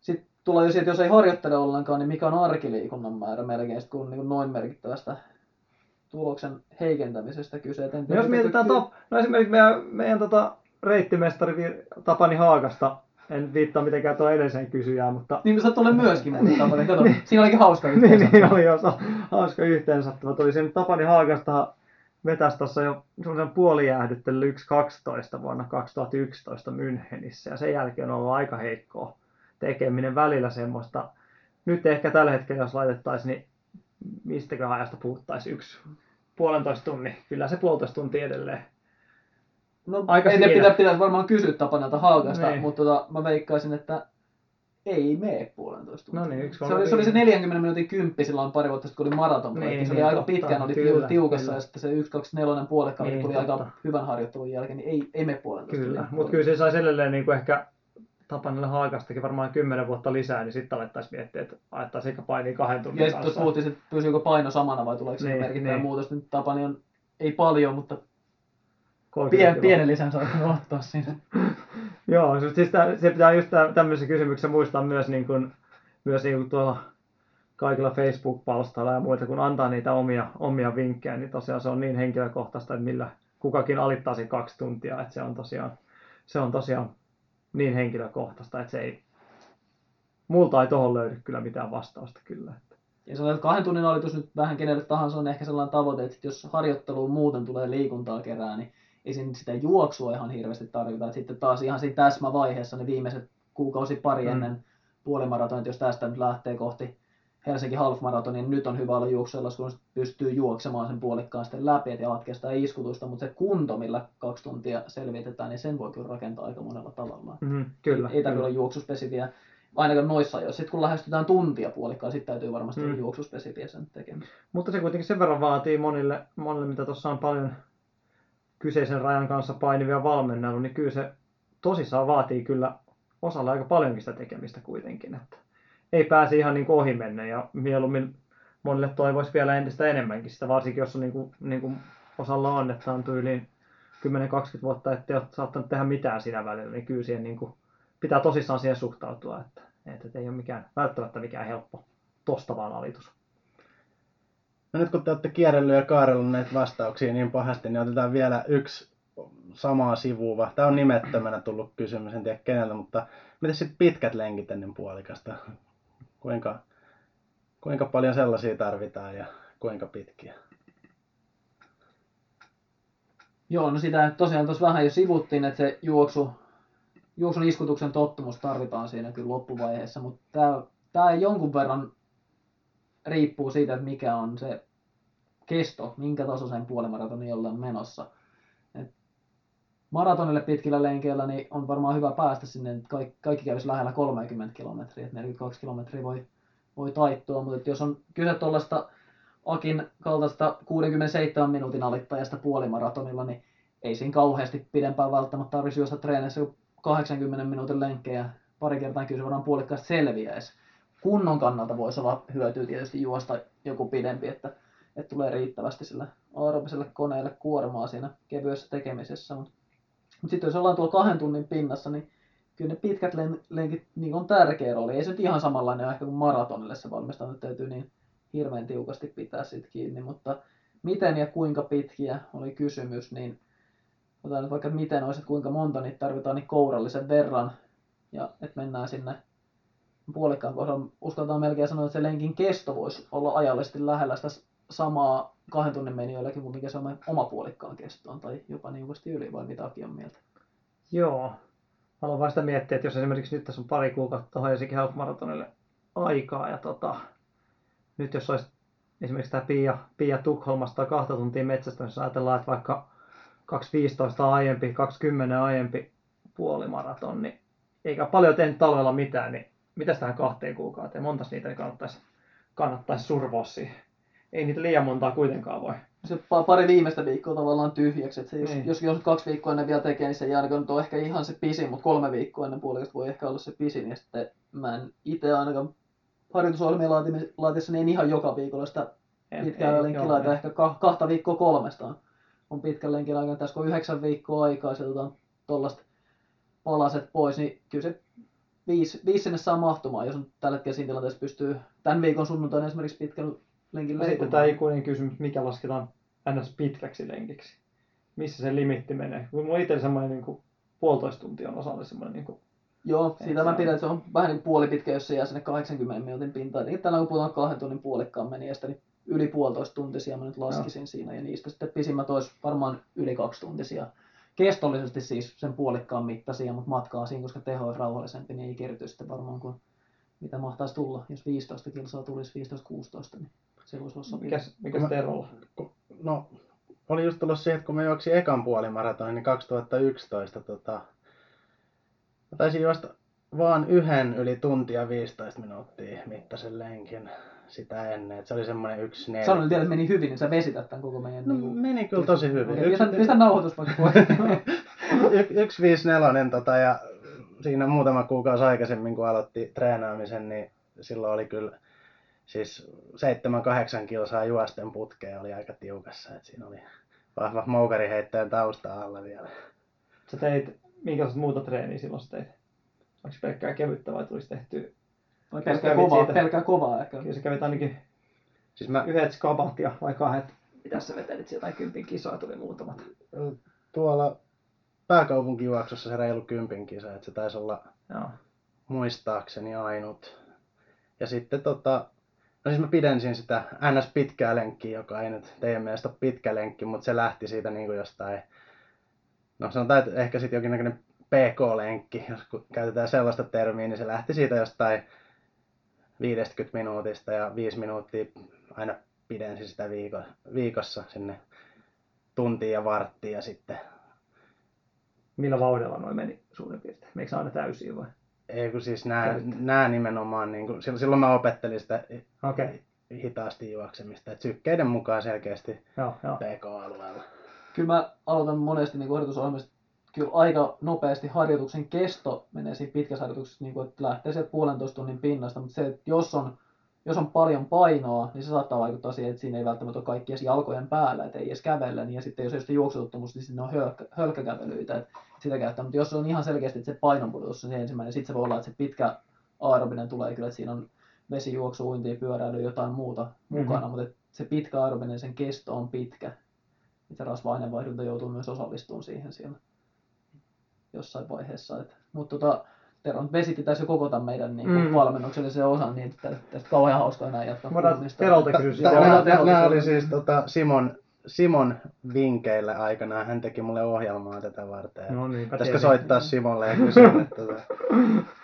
sit tulee jo siitä, jos ei harjoittele ollenkaan, niin mikä on arkiliikunnan määrä melkein, sit kun niin noin merkittävästä tuloksen heikentämisestä kyse. Et en No jos mietitään, ky- top, no esimerkiksi meidän, meidän tota, reittimestari Tapani Haagasta, en viittaa mitenkään tuo edelliseen kysyjään, mutta Niin sä tulee myöskin muuten Tapani. Kato, siinä olikin hauska niin, yhteensä. niin oli jo hauska yhteensattuma. Tuli sen Tapani Haagasta vetäisi tuossa jo semmoisen puolijäähdyttely 1.12 vuonna 2011 Münchenissä ja sen jälkeen on ollut aika heikkoa tekeminen välillä semmoista. Nyt ehkä tällä hetkellä, jos laitettaisiin, niin mistäkään ajasta puhuttaisiin yksi puolentoista tunnin. Kyllä se puolitoista tuntia edelleen. No, Aika tiedä, siinä. pitää, pitäisi varmaan kysyä Tapanelta Haagasta, Niin. mutta tota, mä veikkaisin, että ei mene puolentoista tuntia. No niin, yksi se, oli, se oli se 40 minuutin kymppi silloin pari vuotta sitten, kun oli maraton. Niin, Niin, se niin, oli aika totta. pitkään, oli Kyllä, tiukassa kyllä. ja sitten se 1, 2, 4 puolekausi Niin, tuli totta. aika hyvän harjoittelun jälkeen, niin ei, ei mene puolentoista Kyllä, mutta kyllä se saisi edelleen niin kuin ehkä Tapanille Haagastakin varmaan 10 vuotta lisää, niin sitten alettaisiin miettiä, että ajettaisiin ehkä painia kahden tunnin Ja sitten puhuttiin, että pysyykö paino samana vai tuleeko Niin, niin, merkittävä niin. muutos. Nyt Tapani on, ei paljon, mutta 30 pien, pienen lisän saa ottaa siinä. Joo, siis tä- se pitää just tä- tämmöisessä kysymyksessä muistaa myös, niin kuin, myös niin kuin tuolla kaikilla Facebook-palstoilla ja muita, kun antaa niitä omia, omia vinkkejä, niin tosiaan se on niin henkilökohtaista, että millä kukakin alittaa sen kaksi tuntia, että se on tosiaan, se on tosiaan niin henkilökohtaista, että se ei, multa ei tohon löydy kyllä mitään vastausta kyllä. Että. Ja sellainen kahden tunnin alitus nyt vähän kenelle tahansa on ehkä sellainen tavoite, että jos harjoitteluun muuten tulee liikuntaa kerää, niin ei siinä sitä juoksua ihan hirveästi tarvita. Et sitten taas ihan siinä täsmävaiheessa ne viimeiset kuukausi pari Mm. ennen puolimaratonia, jos tästä nyt lähtee kohti Helsinki Half Marathon, niin nyt on hyvä olla juoksuilla, kun pystyy juoksemaan sen puolikkaan sitten läpi, että jalat kestää iskutusta, mutta se kunto, millä kaksi tuntia selvitetään, niin sen voi kyllä rakentaa aika monella tavalla. Mm, kyllä. Ei tarvitse kyllä. olla juoksuspesifiä, ainakaan noissa ajoissa. Sitten kun lähestytään tuntia puolikkaan, sitten täytyy varmasti Mm. juoksuspesifiä sen tekemistä. Mutta se kuitenkin sen verran vaatii monille, monille mitä tuossa on paljon kyseisen rajan kanssa painivia valmennellut, niin kyllä se tosissaan vaatii kyllä osalla aika paljonkin sitä tekemistä kuitenkin. Että ei pääse ihan niin ohi mennä ja mieluummin monille toivoisi vielä entistä enemmänkin sitä, varsinkin jos on niin kuin, niin kuin osalla on, että on tyyliin 10-20 vuotta, ettei ole saattanut tehdä mitään siinä välillä, niin kyllä siihen niin kuin, pitää tosissaan siihen suhtautua, että, että ei ole mikään, välttämättä mikään helppo tosta vaan alitus. No nyt kun te olette kierrellyt ja kaarellut näitä vastauksia niin pahasti, niin otetaan vielä yksi samaa sivuva. Tämä on nimettömänä tullut kysymys, en tiedä keneltä, mutta miten sitten pitkät lenkit ennen puolikasta? Kuinka, kuinka paljon sellaisia tarvitaan ja kuinka pitkiä? Joo, no sitä tosiaan tuossa vähän jo sivuttiin, että se juoksu, juoksun iskutuksen tottumus tarvitaan siinä kyllä loppuvaiheessa, mutta tämä, tämä jonkun verran riippuu siitä, että mikä on se kesto, minkä tasoisen puolimaratonin ollaan menossa. Et maratonille pitkillä lenkeillä niin on varmaan hyvä päästä sinne, että kaikki, kaikki kävisi lähellä 30 kilometriä, että 42 kilometriä voi, voi taittua, mutta jos on kyse tuollaista Akin kaltaista 67 minuutin alittajasta puolimaratonilla, niin ei siinä kauheasti pidempään välttämättä tarvitsisi juosta treenissä kuin 80 minuutin lenkkejä. Pari kertaa kyllä se varmaan puolikkaasti selviäisi. Kunnon kannalta voisi olla hyötyä tietysti juosta joku pidempi, että että tulee riittävästi sille aerobiselle koneelle kuormaa siinä kevyessä tekemisessä. Mutta mut sitten jos ollaan tuolla kahden tunnin pinnassa, niin kyllä ne pitkät len- lenkit niin on tärkeä rooli. Ei se nyt ihan samanlainen ole ehkä kuin maratonille se valmistautuminen, täytyy niin hirveän tiukasti pitää siitä kiinni, mutta miten ja kuinka pitkiä oli kysymys, niin otetaan nyt vaikka miten olisi, että kuinka monta niitä tarvitaan niin kourallisen verran, ja että mennään sinne puolikkaan kohdalla. Uskaltaan melkein sanoa, että se lenkin kesto voisi olla ajallisesti lähellä sitä samaa kahden tunnin menijöilläkin kuin mikä se on oma puolikkaan kestoon, tai jopa niukasti yli, vai mitä on mieltä? Joo. Haluan vaan sitä miettiä, että jos esimerkiksi nyt tässä on pari kuukautta tuohon Helsinki Half Marathonille aikaa, ja tota, nyt jos olisi esimerkiksi tämä Pia, Pia Tukholmasta kahta tuntia metsästä, jos ajatellaan, että vaikka 2.15 aiempi, 20 aiempi puolimaraton, niin eikä paljon tehnyt talvella mitään, niin mitäs tähän kahteen kuukauteen, montas niitä niin kannattaisi, kannattaisi survoa siihen. Ei niitä liian montaa kuitenkaan voi. se pa- pari viimeistä viikkoa tavallaan tyhjäksi. Että se jos, Niin. jos, jos kaksi viikkoa ennen vielä tekee, niin se jälkeen nyt on ehkä ihan se pisin, mutta kolme viikkoa ennen puolikasta voi ehkä olla se pisin. Ja sitten mä en itse ainakaan harjoitusohjelmia laatimi- laatiessa, niin ihan joka viikolla sitä Ei- pitkää ei- lenkkiä joo, laita. ei. Ehkä ka- kahta viikkoa kolmestaan on pitkän lenkin aikana. Tässä kun on yhdeksän viikkoa aikaa, otetaan tuollaiset palaset pois, niin kyllä se viisi, viisi sinne saa mahtumaan, jos on tällä hetkellä siinä tilanteessa pystyy tämän viikon sunnuntaina esimerkiksi pitkän lenkin No sitten tämä ikuinen kysymys, mikä lasketaan ns. pitkäksi lenkiksi. Missä se limitti menee? Kun mulla itsellä semmoinen niin kuin, puolitoista tuntia on osalle semmoinen niin kuin, Joo, siitä mä pidän, että se on vähän niin puoli pitkä, jos se jää sinne 80 minuutin pintaan. Eli tällä kun puhutaan kahden tunnin puolikkaan meniästä, niin yli puolitoista tuntisia mä nyt laskisin siinä. Ja niistä sitten pisimmät olisi varmaan yli kaksi tuntisia. Kestollisesti siis sen puolikkaan mittaisia, mutta matkaa siinä, koska teho olisi rauhallisempi, niin ei kerty sitten varmaan kuin mitä mahtaisi tulla. Jos 15 kilsaa tulisi 15-16, niin se voisi olla sopiva. mikäs, mikäs Terolla? No, oli just tullut siihen, että kun mä juoksin ekan puolimaratonin, niin 2011, tota, mä taisin juosta vaan yhden yli tuntia 15 minuuttia mittaisen lenkin sitä ennen. Et se oli semmoinen yksi neljä. Sanoin vielä, että meni hyvin, niin sä vesität tämän koko meidän... No, niin kuin... meni kyllä tosi hyvin. Okei, pistä, pistä nauhoitus vaikka pois. y- 154 tota, ja siinä muutama kuukausi aikaisemmin, kun aloitti treenaamisen, niin silloin oli kyllä siis 7-8 kilsaa juosten putkea oli aika tiukassa. Et siinä oli vahva moukariheittäjän tausta alla vielä. Sä teit, minkälaista muuta treeniä silloin sä teit? Onko se pelkkää kevyttä vai tulisi tehtyä? Vai kävit kovaa, siitä- pelkkää kovaa ehkä. Kyllä sä kävit ainakin Siis mä yhdet skabat ja vai kahdet. Mitäs sä vetelit sieltä jotain kympin kisoa tuli muutamat. tuolla pääkaupunkijuoksussa se reilu kympin kisa, että se taisi olla Joo. muistaakseni ainut. Ja sitten tota, no siis mä pidensin sitä ns. pitkää lenkkiä, joka ei nyt teidän mielestä ole pitkä lenkki, mutta se lähti siitä niin kuin jostain, no sanotaan, että ehkä sitten jonkinnäköinen PK-lenkki, jos käytetään sellaista termiä, niin se lähti siitä jostain 50 minuutista ja 5 minuuttia aina pidensin sitä viiko, viikossa sinne tuntiin ja varttiin ja sitten Millä vauhdilla noin meni suurin piirtein? Meikö aina täysiä vai? Ei kun siis nämä, nimenomaan, niin kuin, silloin, mä opettelin sitä Okei. Okay. hitaasti juoksemista, että sykkeiden mukaan selkeästi Joo, joo. PK-alueella. Kyllä mä aloitan monesti niin harjoitusohjelmista kyllä aika nopeasti harjoituksen kesto menee siinä pitkässä harjoituksessa, niin kuin, että lähtee sieltä puolentoista tunnin pinnasta, mutta se, että jos on, jos on paljon painoa, niin se saattaa vaikuttaa siihen, että siinä ei välttämättä ole kaikki edes jalkojen päällä, että ei edes kävellä, niin ja sitten jos ei ole sitä juoksututtamusta, niin sinne on hölkkä, hölkkäkävelyitä, että sitä käyttää, mutta jos on ihan selkeästi, että se painonpudotus on se ensimmäinen, sitten se voi olla, että se pitkä aerobinen tulee kyllä, että siinä on vesijuoksu, uintia, pyöräily, jotain muuta Mhm. mukana, mutta että se pitkä aerobinen, sen kesto on pitkä, että se rasva-aineenvaihdunta joutuu myös osallistumaan siihen siellä jossain vaiheessa. Et, mutta tota, Tero nyt vesitti tässä jo koko tämän meidän niin Mm. mm. valmennuksellisen osan, niin että tästä kauhean hauskaa enää jatkaa. Voidaan. Terolta kysyä Nämä, oli siis tota, Simon, Simon vinkkeille aikanaan. Hän teki mulle ohjelmaa tätä varten. No niin, Pitäisikö soittaa Simolle ja kysyä, että tota,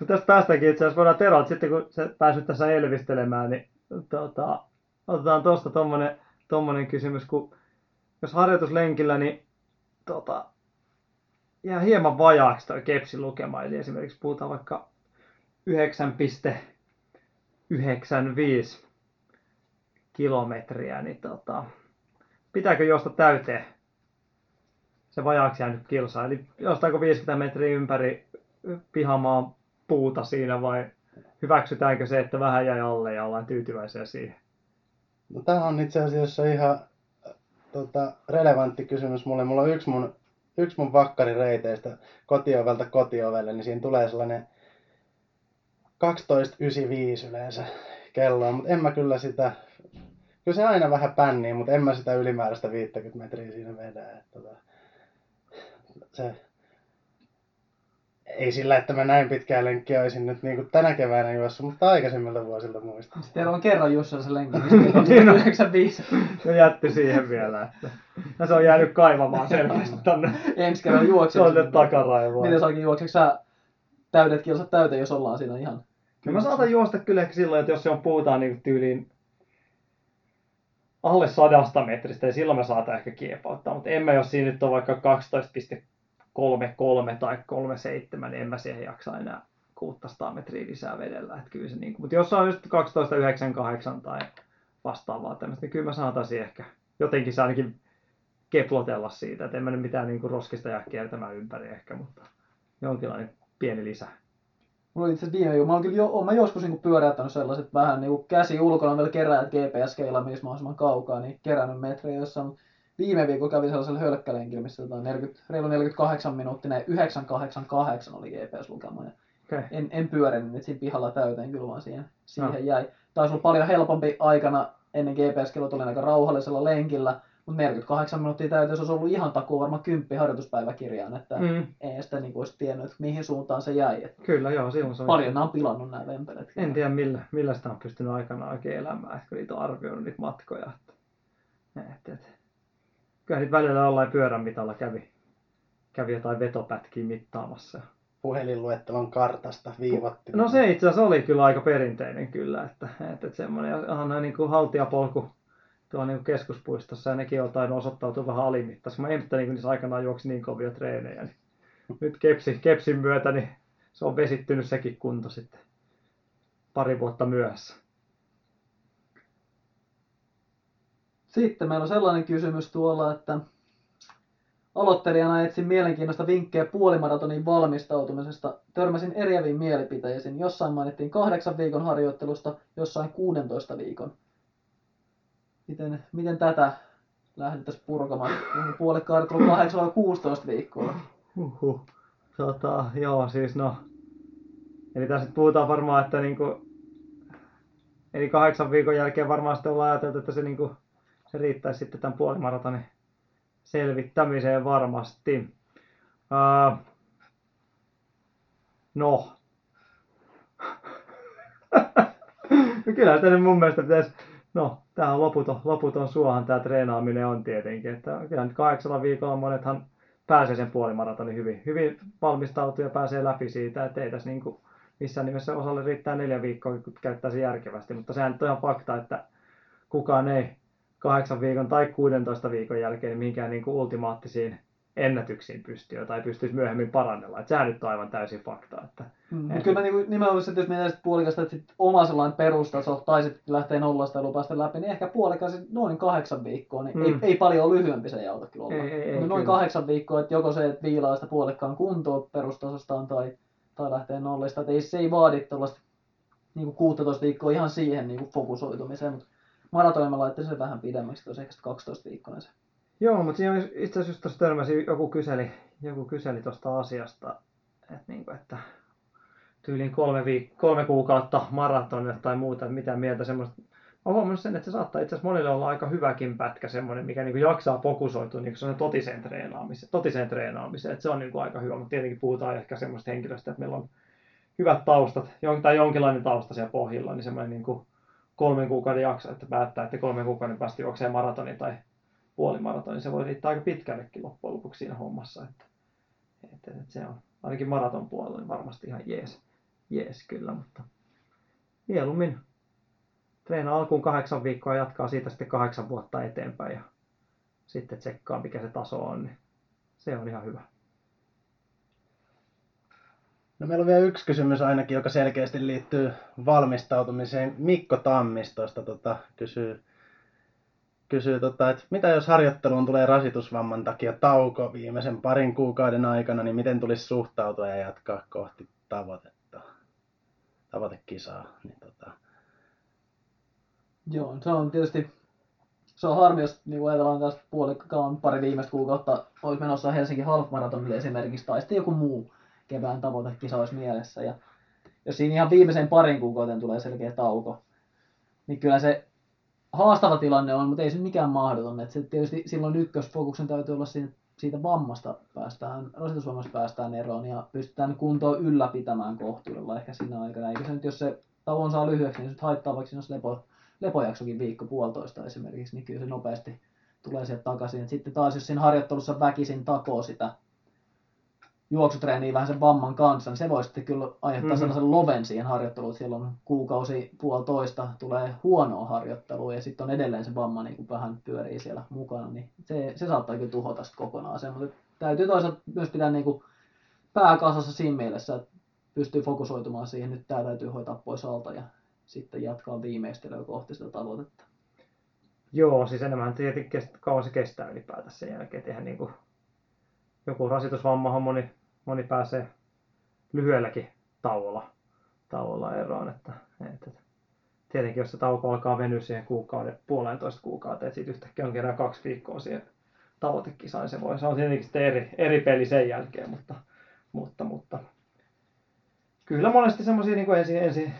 No tästä päästäänkin itse asiassa voidaan Terolta sitten kun sä pääsit tässä elvistelemään, niin tota, otetaan tuosta tommonen, tommonen kysymys, kun jos harjoituslenkillä, niin tota, jää hieman vajaaksi toi kepsin lukema, eli esimerkiksi puhutaan vaikka 9,95 kilometriä, niin tota, pitääkö juosta täyteen se vajaaksi jäänyt kilsa, eli jostainko 50 metriä ympäri pihamaan puuta siinä vai hyväksytäänkö se, että vähän jäi alle ja ollaan tyytyväisiä siihen? No, tämä on itse asiassa ihan tota, relevantti kysymys mulle. Mulla on yksi mun, yksi mun vakkarireiteistä kotiovelta kotiovelle, niin siinä tulee sellainen 12.95 yleensä kelloa, mutta en mä kyllä sitä, kyllä se aina vähän pännii, mutta en mä sitä ylimääräistä 50 metriä siinä vedä. Että, tota, se, ei sillä, että mä näin pitkää lenkkiä olisin nyt niin kuin tänä keväänä juossut, mutta aikaisemmilta vuosilta muistan. Sitten teillä on kerran Jussilla se lenkki, niin se on 95. Se jätti siihen vielä, että ja se on jäänyt kaivamaan selvästi tonne Ensi kerran juokset. tonne takaraivoon. Miten saakin juokseeko sä täydet kilsat täyteen, jos ollaan siinä ihan... No mä saatan juosta kyllä ehkä silloin, että jos se on puhutaan niin tyyliin alle sadasta metristä, niin silloin mä saatan ehkä kiepauttaa, mutta en mä, jos siinä nyt on vaikka 12,33 tai 37, niin en mä siihen jaksa enää 600 metriä lisää vedellä. Että kyllä se niin kuin, mutta jos on just 12,98 tai vastaavaa tämmöistä, niin kyllä mä saataisin ehkä jotenkin se ainakin keplotella siitä, että en mä nyt mitään niin kuin roskista jää kiertämään ympäri ehkä, mutta jonkinlainen pieni lisä. Mulla oli itse viime viikolla, mä oon kyllä jo, mä joskus niinku pyöräyttänyt sellaiset vähän niinku käsi ulkona vielä kerää, GPS-keila menisi mahdollisimman kaukaa, niin kerännyt metrejä jossain. Mut viime viikolla kävin sellaisella hölkkälenkillä, missä jotain 40, reilu 48 minuuttia, 988 oli GPS-lukema. Ja Okay. en, en pyörinyt nyt siinä pihalla täyteen kyllä, vaan siihen, siihen No. jäi. Taisi olla paljon helpompi aikana ennen GPS-kello tuli aika rauhallisella lenkillä, mutta 48 minuuttia täyteen se olisi ollut ihan takuu varmaan 10 harjoituspäiväkirjaan, että mm. Ei sitä niin olisi tiennyt, että mihin suuntaan se jäi. Et kyllä, joo, silloin se on. paljon nämä on pilannut nämä vempelet. En tiedä millä, millä sitä on pystynyt aikanaan oikein elämään, että kun niitä on arvioinut niitä matkoja. Että, että, että. Kyllä niitä välillä jollain pyörän mitalla kävi, kävi jotain vetopätkiä mittaamassa. Puhelinluettelon kartasta viivatti. No se itse asiassa oli kyllä aika perinteinen kyllä, että, että, että semmoinen ihan näin niin kuin haltiapolku tuolla niin kuin keskuspuistossa ja nekin jotain osoittautuu vähän alimittaisi. Mä ihmettelin, kun niissä aikanaan juoksi niin kovia treenejä, niin nyt kepsi, kepsin myötä niin se on vesittynyt sekin kunto sitten pari vuotta myöhässä. Sitten meillä on sellainen kysymys tuolla, että aloittelijana etsin mielenkiinnosta vinkkejä puolimaratonin valmistautumisesta. Törmäsin eriäviin mielipiteisiin. Jossain mainittiin kahdeksan viikon harjoittelusta, jossain 16 viikon. Miten, miten tätä lähdettäisiin purkamaan? Puolikkaat on 8 vai 16 viikkoa. Huhhuh. Tota, joo, siis no. Eli tässä puhutaan varmaan, että niinku, eli kahdeksan viikon jälkeen varmaan sitten ollaan ajateltu, että se, niinku, se riittäisi sitten tämän puolimaratonin selvittämiseen varmasti. Ää, no. no kyllä tänne mun mielestä pitäisi, no tää on loputon, loputon suohan tämä treenaaminen on tietenkin, että kyllä nyt kahdeksalla viikolla monethan pääsee sen puolimaratonin hyvin, hyvin valmistautuu ja pääsee läpi siitä, että ei tässä niin kuin missään nimessä osalle riittää neljä viikkoa, kun käyttää se järkevästi, mutta sehän nyt on ihan fakta, että kukaan ei kahdeksan viikon tai 16 viikon jälkeen mihinkään niin kuin ultimaattisiin ennätyksiin pysty, jota ei pystyisi myöhemmin parannella. Että sehän nyt on aivan täysin fakta. Että, Mm, mutta kyllä mä niinku, nimenomaan, että jos mietitään puolikasta, että sit oma sellainen perustaso, tai sitten lähtee nollasta ja lupaa läpi, niin ehkä puolikas noin kahdeksan viikkoa, niin Mm. ei, ei paljon lyhyempi se jauta kyllä olla. Ei, ei, ei, noin kyllä. kahdeksan viikkoa, että joko se, että viilaa sitä puolikkaan kuntoa perustasostaan, tai, tai lähtee nollista. Että ei, se ei vaadi tuollaista niin 16 viikkoa ihan siihen niin fokusoitumiseen, mutta maratonilla mä laittaisin sen vähän pidemmäksi, tosi ehkä sit 12 viikkoa se. Joo, mutta siinä itse asiassa tuossa törmäsin, joku kyseli, joku kyseli tuosta asiasta, että, niin kuin, että tyyliin kolme, viik- kolme kuukautta maratonille tai muuta, että mitä mieltä semmoista. Mä huomannut sen, että se saattaa itse asiassa monille olla aika hyväkin pätkä semmoinen, mikä niin kuin jaksaa fokusoitua niin kuin totiseen treenaamiseen, totiseen treenaamiseen. Että se on niin kuin aika hyvä, mutta tietenkin puhutaan ehkä semmoista henkilöstä, että meillä on hyvät taustat tai jonkinlainen tausta siellä pohjilla, niin semmoinen niin kuin kolmen kuukauden jakso, että päättää, että kolmen kuukauden päästä juoksee maratoni tai puolimaratoni, se voi riittää aika pitkällekin loppujen lopuksi siinä hommassa. Että, että, että se on ainakin maraton puolella niin varmasti ihan jees, jees kyllä, mutta mieluummin treenaa alkuun kahdeksan viikkoa ja jatkaa siitä sitten kahdeksan vuotta eteenpäin ja sitten tsekkaa mikä se taso on, niin se on ihan hyvä. No meillä on vielä yksi kysymys ainakin, joka selkeästi liittyy valmistautumiseen. Mikko Tammistosta tota, kysyy, kysyy tota, että mitä jos harjoitteluun tulee rasitusvamman takia tauko viimeisen parin kuukauden aikana, niin miten tulisi suhtautua ja jatkaa kohti tavoitetta, tavoitekisaa. Niin tota, Joo, se on tietysti se on harmi, jos niin ajatellaan tästä puolikkaan pari viimeistä kuukautta olisi menossa Helsinki Half esimerkiksi, tai sitten joku muu kevään tavoitekisa olisi mielessä. Ja jos siinä ihan viimeisen parin kuukauden tulee selkeä tauko, niin kyllä se haastava tilanne on, mutta ei se mikään mahdoton. Että se tietysti silloin ykkösfokuksen täytyy olla siinä, siitä vammasta päästään, rasitusvammasta päästään eroon ja pystytään kuntoa ylläpitämään kohtuudella ehkä siinä aikana. Eikä se nyt, jos se tauon saa lyhyeksi, niin se haittaa vaikka siinä olisi lepo, lepojaksokin viikko puolitoista esimerkiksi, niin kyllä se nopeasti tulee sieltä takaisin. Et sitten taas jos siinä harjoittelussa väkisin takoo sitä juoksutreeniä vähän sen vamman kanssa, niin se voi sitten kyllä aiheuttaa mm-hmm. sellaisen loven siihen harjoitteluun, että siellä on kuukausi puolitoista, tulee huonoa harjoittelua ja sitten on edelleen se vamma niin kuin vähän pyörii siellä mukana, niin se, se saattaa kyllä tuhota sitten kokonaan sen, mutta täytyy toisaalta myös pitää niin kuin pääkasassa siinä mielessä, että pystyy fokusoitumaan siihen, nyt tämä täytyy hoitaa pois alta ja sitten jatkaa viimeistelyä kohti sitä tavoitetta. Joo, siis enemmän tietenkin kauan se kestää ylipäätään sen jälkeen, että eihän niin kuin, joku rasitusvammahan moni, moni pääsee lyhyelläkin tauolla, tauolla eroon, että, että, tietenkin jos se tauko alkaa venyä siihen kuukauden, puolentoista kuukautta, että sitten yhtäkkiä on kerran kaksi viikkoa siihen tavoitekisaan, se voi, se on tietenkin sitten eri, eri peli sen jälkeen, mutta, mutta, mutta. Kyllä monesti semmoisia niin ensin, ensin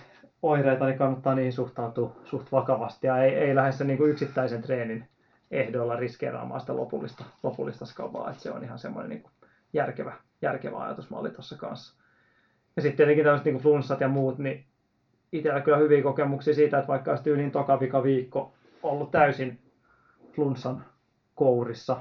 oireita, niin kannattaa niihin suhtautua suht vakavasti ja ei, ei lähde sen niin kuin yksittäisen treenin ehdoilla riskeeraamaan sitä lopullista, lopullista skavaa, että se on ihan semmoinen niin kuin järkevä, järkevä ajatusmalli tuossa kanssa. Ja sitten tietenkin tämmöiset niin flunssat ja muut, niin itsellä kyllä hyviä kokemuksia siitä, että vaikka olisi tyyliin toka vika viikko ollut täysin flunssan kourissa,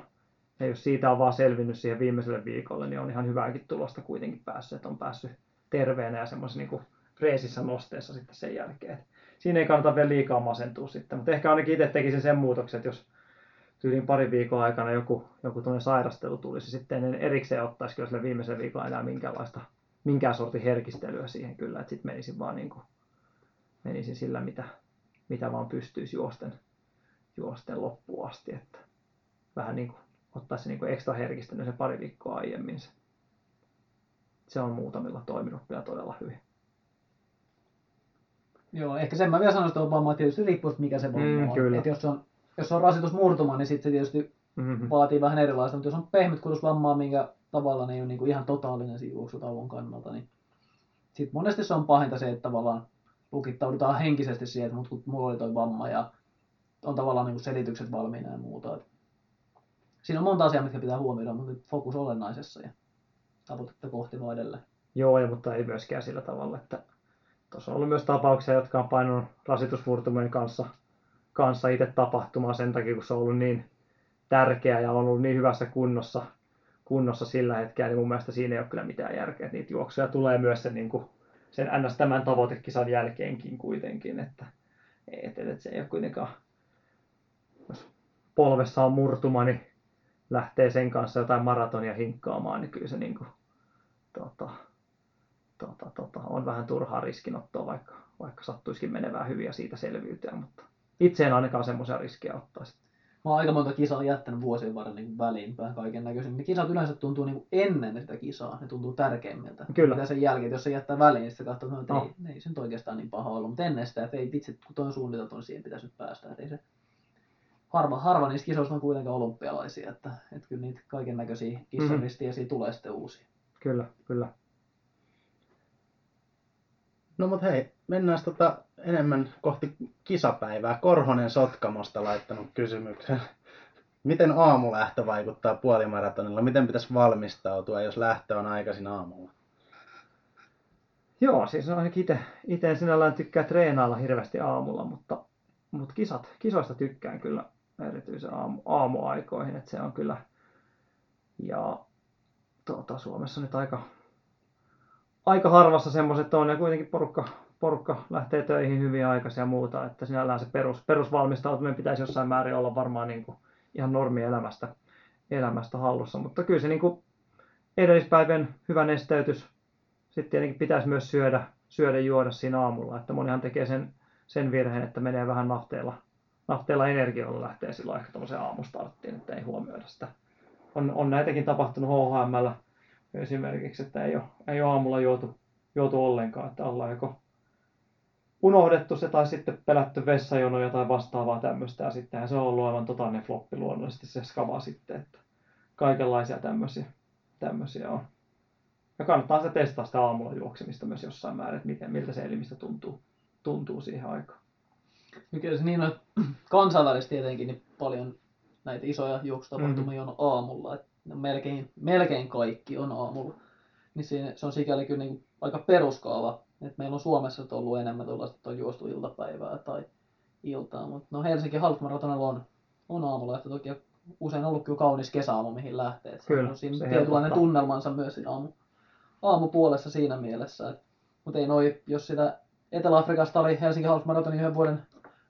ja jos siitä on vaan selvinnyt siihen viimeiselle viikolle, niin on ihan hyvääkin tulosta kuitenkin päässyt, että on päässyt terveenä ja semmoisen niin freesissä nosteessa sitten sen jälkeen. Siinä ei kannata vielä liikaa masentua sitten, mutta ehkä ainakin itse tekisin sen muutoksen, että jos tyyliin parin viikon aikana joku, joku sairastelu tulisi, sitten en erikseen ottaisi kyllä sille viimeisen viikon enää minkäänlaista, minkään sortin herkistelyä siihen kyllä, että sitten menisin vaan niin kuin, menisin sillä, mitä, mitä vaan pystyisi juosten, juosten loppuun asti, että vähän niin kuin ottaisi niin kuin ekstra herkistelyä se pari viikkoa aiemmin. Se, se on muutamilla toiminut vielä todella hyvin. Joo, ehkä sen mä vielä sanoisin että vammaa, tietysti riippuu, mikä se vamma mm, on. Kyllä. Et jos, on, jos on rasitusmurtuma, niin sitten se tietysti mm-hmm. vaatii vähän erilaista, mutta jos on pehmytkudusvammaa, minkä tavalla ne ei ole niin kuin ihan totaalinen juoksutauon kannalta, niin sitten monesti se on pahinta se, että tavallaan lukittaudutaan henkisesti siihen, että mut, mulla oli toi vamma ja on tavallaan niin kuin selitykset valmiina ja muuta. Et siinä on monta asiaa, mitkä pitää huomioida, mutta fokus olennaisessa ja tavoitetta kohti vaan edelleen. Joo, ja, mutta ei myöskään sillä tavalla, että Tuossa on ollut myös tapauksia, jotka on painunut rasitusmurtumien kanssa, kanssa itse tapahtumaan sen takia, kun se on ollut niin tärkeä ja on ollut niin hyvässä kunnossa, kunnossa sillä hetkellä, niin mun mielestä siinä ei ole kyllä mitään järkeä. Että niitä juoksuja tulee myös sen, niin kuin, sen ns. tämän tavoitekisan jälkeenkin kuitenkin, että, että, että se ei ole kuitenkaan, jos polvessa on murtuma, niin lähtee sen kanssa jotain maratonia hinkkaamaan, niin kyllä se niin kuin, tota, tota, tota, on vähän turhaa riskinottoa, vaikka, vaikka sattuisikin menevää hyviä siitä selviytyä, mutta itse en ainakaan semmoisia riskejä ottaisi. Mä oon aika monta kisaa jättänyt vuosien varrella niin väliinpäin kaiken näköisen. Ne kisat yleensä tuntuu niin ennen sitä kisaa, ne tuntuu tärkeimmiltä. Kyllä. Mitä sen jälkeen, jos se jättää väliin, niin sitten katsoo, että no. ei, ei se nyt oikeastaan niin paha ollut. Mutta ennen sitä, että ei vitsi, kun toi on suunniteltu, niin siihen pitäisi nyt päästä. Että ei se, harva, harva niistä kisoista on kuitenkaan olympialaisia, että, että kyllä niitä kaiken näköisiä kissaristiäisiä mm-hmm. tulee sitten uusia. Kyllä, kyllä. No mut hei, mennään tota enemmän kohti kisapäivää. Korhonen Sotkamosta laittanut kysymyksen. Miten aamulähtö vaikuttaa puolimaratonilla? Miten pitäisi valmistautua, jos lähtö on aikaisin aamulla? Joo, siis ainakin itse, itse sinällään tykkää treenailla hirveästi aamulla, mutta, mutta kisat, kisoista tykkään kyllä erityisen aamu, aamuaikoihin, että se on kyllä, ja tuota, Suomessa nyt aika, aika harvassa semmoiset on ja kuitenkin porukka, porukka lähtee töihin hyvin aikaisin ja muuta, että sinällään se perus, perusvalmistautuminen pitäisi jossain määrin olla varmaan niin kuin ihan normielämästä elämästä hallussa, mutta kyllä se niin kuin edellispäivän hyvä nesteytys, sitten tietenkin pitäisi myös syödä, syödä juoda siinä aamulla, että monihan tekee sen, sen virheen, että menee vähän nafteella, nafteella energialla lähtee silloin ehkä tuommoiseen aamustarttiin, että ei huomioida sitä. On, on näitäkin tapahtunut HHMllä, esimerkiksi, että ei ole, ei ole aamulla juotu, juotu ollenkaan, että ollaan joko unohdettu se tai sitten pelätty vessajonoja tai vastaavaa tämmöistä. Ja sittenhän se on ollut aivan totaalinen floppi luonnollisesti se skava sitten, että kaikenlaisia tämmöisiä, tämmöisiä on. Ja kannattaa se testaa sitä aamulla juoksemista myös jossain määrin, että miten, miltä se elimistä tuntuu, tuntuu siihen aikaan. Mikä se niin on, kansainvälisesti tietenkin niin paljon näitä isoja juoksutapahtumia Mhm. on aamulla. Että ne melkein, melkein kaikki on aamulla. Niin siinä, se on sikäli kyllä niin aika peruskaava. Että meillä on Suomessa ollut enemmän tuollaista, että on juostu iltapäivää tai iltaa. Mutta no Helsinki Half Marathonilla on, on aamulla. Että toki usein ollut kyllä kaunis kesäaamu, mihin lähtee. Että Kyllä, on siinä se tietynlainen helpottaa. tunnelmansa myös siinä aamu, aamupuolessa siinä mielessä. Mutta ei noi, jos sitä Etelä-Afrikasta oli Helsinki Half Marathonin yhden vuoden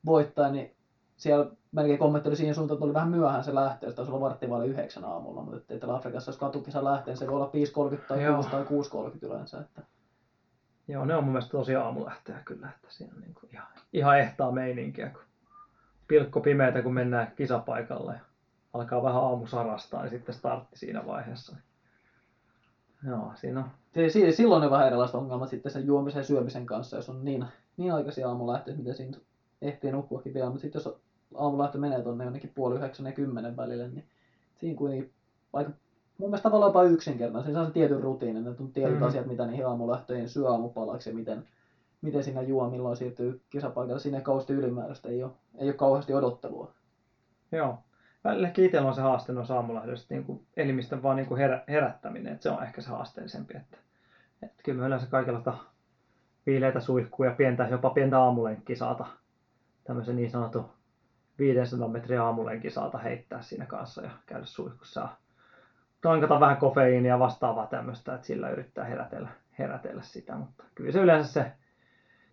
voittaja, niin siellä melkein kommentti oli siihen suuntaan, että oli vähän myöhään se lähtö, että taisi olla varttivaille yhdeksän aamulla, mutta että Etelä-Afrikassa jos katukisa lähtee, niin se voi olla 5.30 tai Joo. 6 tai 6.30 yleensä. Että. Joo, ne on mun mielestä tosi aamulähtöjä kyllä, että siinä on niin kuin ihan, ihan ehtaa meininkiä, kun pilkko pimeätä, kun mennään kisapaikalle ja alkaa vähän aamu sarastaa ja sitten startti siinä vaiheessa. Joo, siinä on. Si- silloin on vähän erilaiset ongelmat sitten sen juomisen ja syömisen kanssa, jos on niin, niin aikaisia aamulähtöjä, miten siinä ehtii nukkuakin vielä. Mutta sitten jos aamulähtö menee tuonne jonnekin puoli yhdeksän ja kymmenen välille, niin siinä kuitenkin aika mun mielestä tavallaan jopa yksinkertainen. Siinä saa se tietyn rutiinin, että on tietyt Mhm. asiat, mitä niihin aamulähtöihin syö aamupalaksi ja miten, miten siinä juo, milloin siirtyy kisapaikalle. Siinä ei kauheasti ylimääräistä, ei ole, ei ole kauheasti odottelua. Joo. Välilläkin itsellä on se haaste noissa aamulähdössä niin kuin elimistön vaan niin kuin herä, herättäminen, että se on ehkä se haasteellisempi. Että, että kyllä me yleensä kaikenlaista viileitä suihkuja, pientä, jopa pientä aamulenkkiä saata, tämmöisen niin sanotun 500 metrin aamulenkin saata heittää siinä kanssa ja käydä suihkussa. ja Tankata vähän kofeiinia ja vastaavaa tämmöistä, että sillä yrittää herätellä, herätellä sitä, mutta kyllä se yleensä se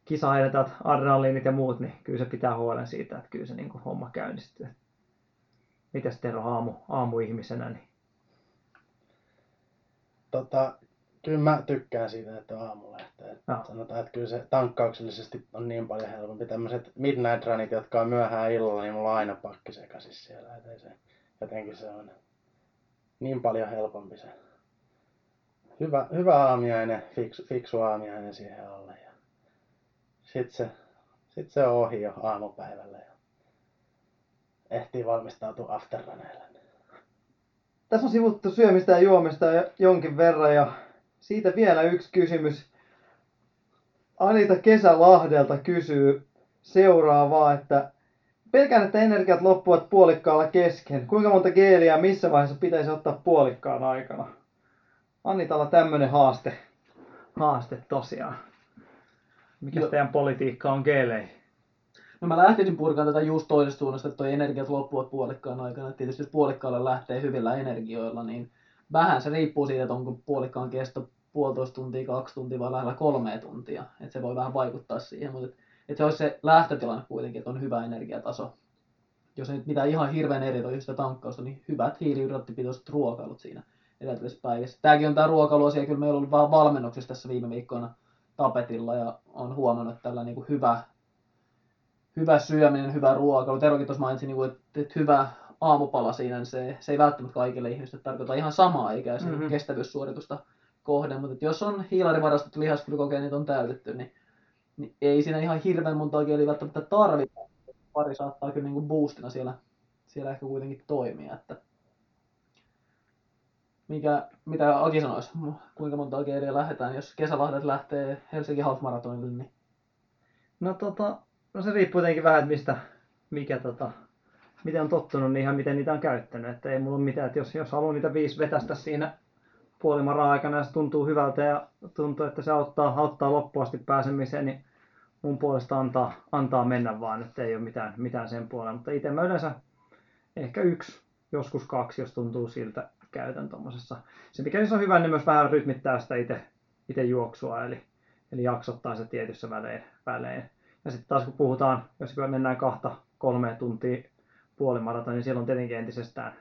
kisaherätät, adrenaliinit ja muut, niin kyllä se pitää huolen siitä, että kyllä se niin kuin homma käynnistyy. Mitäs Tero aamu, aamuihmisenä, niin Tota, kyllä mä tykkään siitä, että on aamulähtö. Et Joo. Sanotaan, että kyllä se tankkauksellisesti on niin paljon helpompi. Tämmöiset midnight runit, jotka on myöhään illalla, niin mulla on aina pakki sekaisin siellä. Et ei se, jotenkin se on niin paljon helpompi se. Hyvä, hyvä aamiainen, fiksu, fiksu aamiainen siihen alle. Ja sit se, sit se on ohi jo aamupäivällä. Ja ehtii valmistautua afterruneille. Tässä on sivuttu syömistä ja juomista jo- jonkin verran ja siitä vielä yksi kysymys. Anita Kesälahdelta kysyy seuraavaa, että pelkään, että energiat loppuvat puolikkaalla kesken. Kuinka monta geeliä missä vaiheessa pitäisi ottaa puolikkaan aikana? Anitalla tämmönen haaste, haaste tosiaan. Mikä Joo. teidän politiikka on geeleihin? No mä lähtisin purkamaan tätä just toisesta suunnasta, että toi energiat loppuvat puolikkaan aikana. Et Tietysti jos puolikkaalle lähtee hyvillä energioilla, niin vähän se riippuu siitä, että onko puolikkaan kesto puolitoista tuntia, kaksi tuntia vai lähellä kolmea tuntia. Et se voi vähän vaikuttaa siihen, mutta et, et se olisi se lähtötilanne kuitenkin, että on hyvä energiataso. Jos ei nyt mitään ihan hirveän eri toi sitä tankkausta, niin hyvät hiilihydraattipitoiset ruokailut siinä edellisessä päivässä. Tämäkin on tämä ruokailuasia, kyllä meillä on ollut vähän valmennuksessa tässä viime viikkoina tapetilla ja on huomannut, että tällä niin kuin hyvä hyvä syöminen, hyvä ruokailu. Terokin tuossa mainitsi, niin kuin, että, että hyvä aamupala siinä, niin se, se ei välttämättä kaikille ihmisille tarkoita ihan samaa Mhm. mm-hmm. kestävyyssuoritusta kohden, mutta että jos on hiilarivarastot lihasglykogeenit on täytetty, niin, niin ei siinä ihan hirveän monta geeliä välttämättä tarvita. Pari saattaa kyllä niin kuin boostina siellä, siellä ehkä kuitenkin toimia. Että mikä, mitä Aki sanoisi, kuinka monta geeliä lähdetään, jos kesälahdet lähtee Helsingin Half niin No tota, no se riippuu tietenkin vähän, että mistä, mikä tota, miten on tottunut, niin ihan miten niitä on käyttänyt. Että ei mulla ole mitään, että jos, jos haluaa niitä viisi vetästä siinä puolimaraa aikana ja se tuntuu hyvältä ja tuntuu, että se auttaa, auttaa loppuun asti pääsemiseen, niin mun puolesta antaa, antaa mennä vaan, että ei ole mitään, mitään sen puolella. Mutta itse mä yleensä ehkä yksi, joskus kaksi, jos tuntuu siltä, käytän tuommoisessa. Se mikä niissä on hyvä, niin myös vähän rytmittää sitä itse, itse juoksua, eli, eli jaksottaa se tietyssä välein. välein. Ja sitten taas kun puhutaan, jos mennään kahta, kolme tuntia puolimarata, niin silloin tietenkin entisestään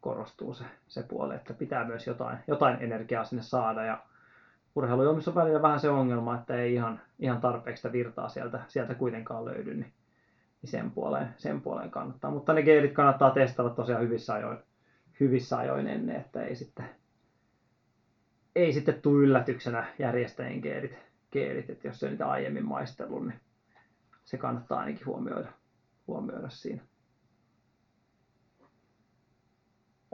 korostuu se, se puoli, että pitää myös jotain, jotain energiaa sinne saada. Ja urheilujuomissa on välillä vähän se ongelma, että ei ihan, ihan tarpeeksi sitä virtaa sieltä, sieltä kuitenkaan löydy, niin, niin sen, puoleen, sen puoleen kannattaa. Mutta ne geelit kannattaa testata tosiaan hyvissä ajoin, hyvissä ajoin ennen, että ei sitten, ei sitten tule yllätyksenä järjestäjien geelit, geelit että jos on niitä aiemmin maistellut, niin se kannattaa ainakin huomioida, huomioida siinä.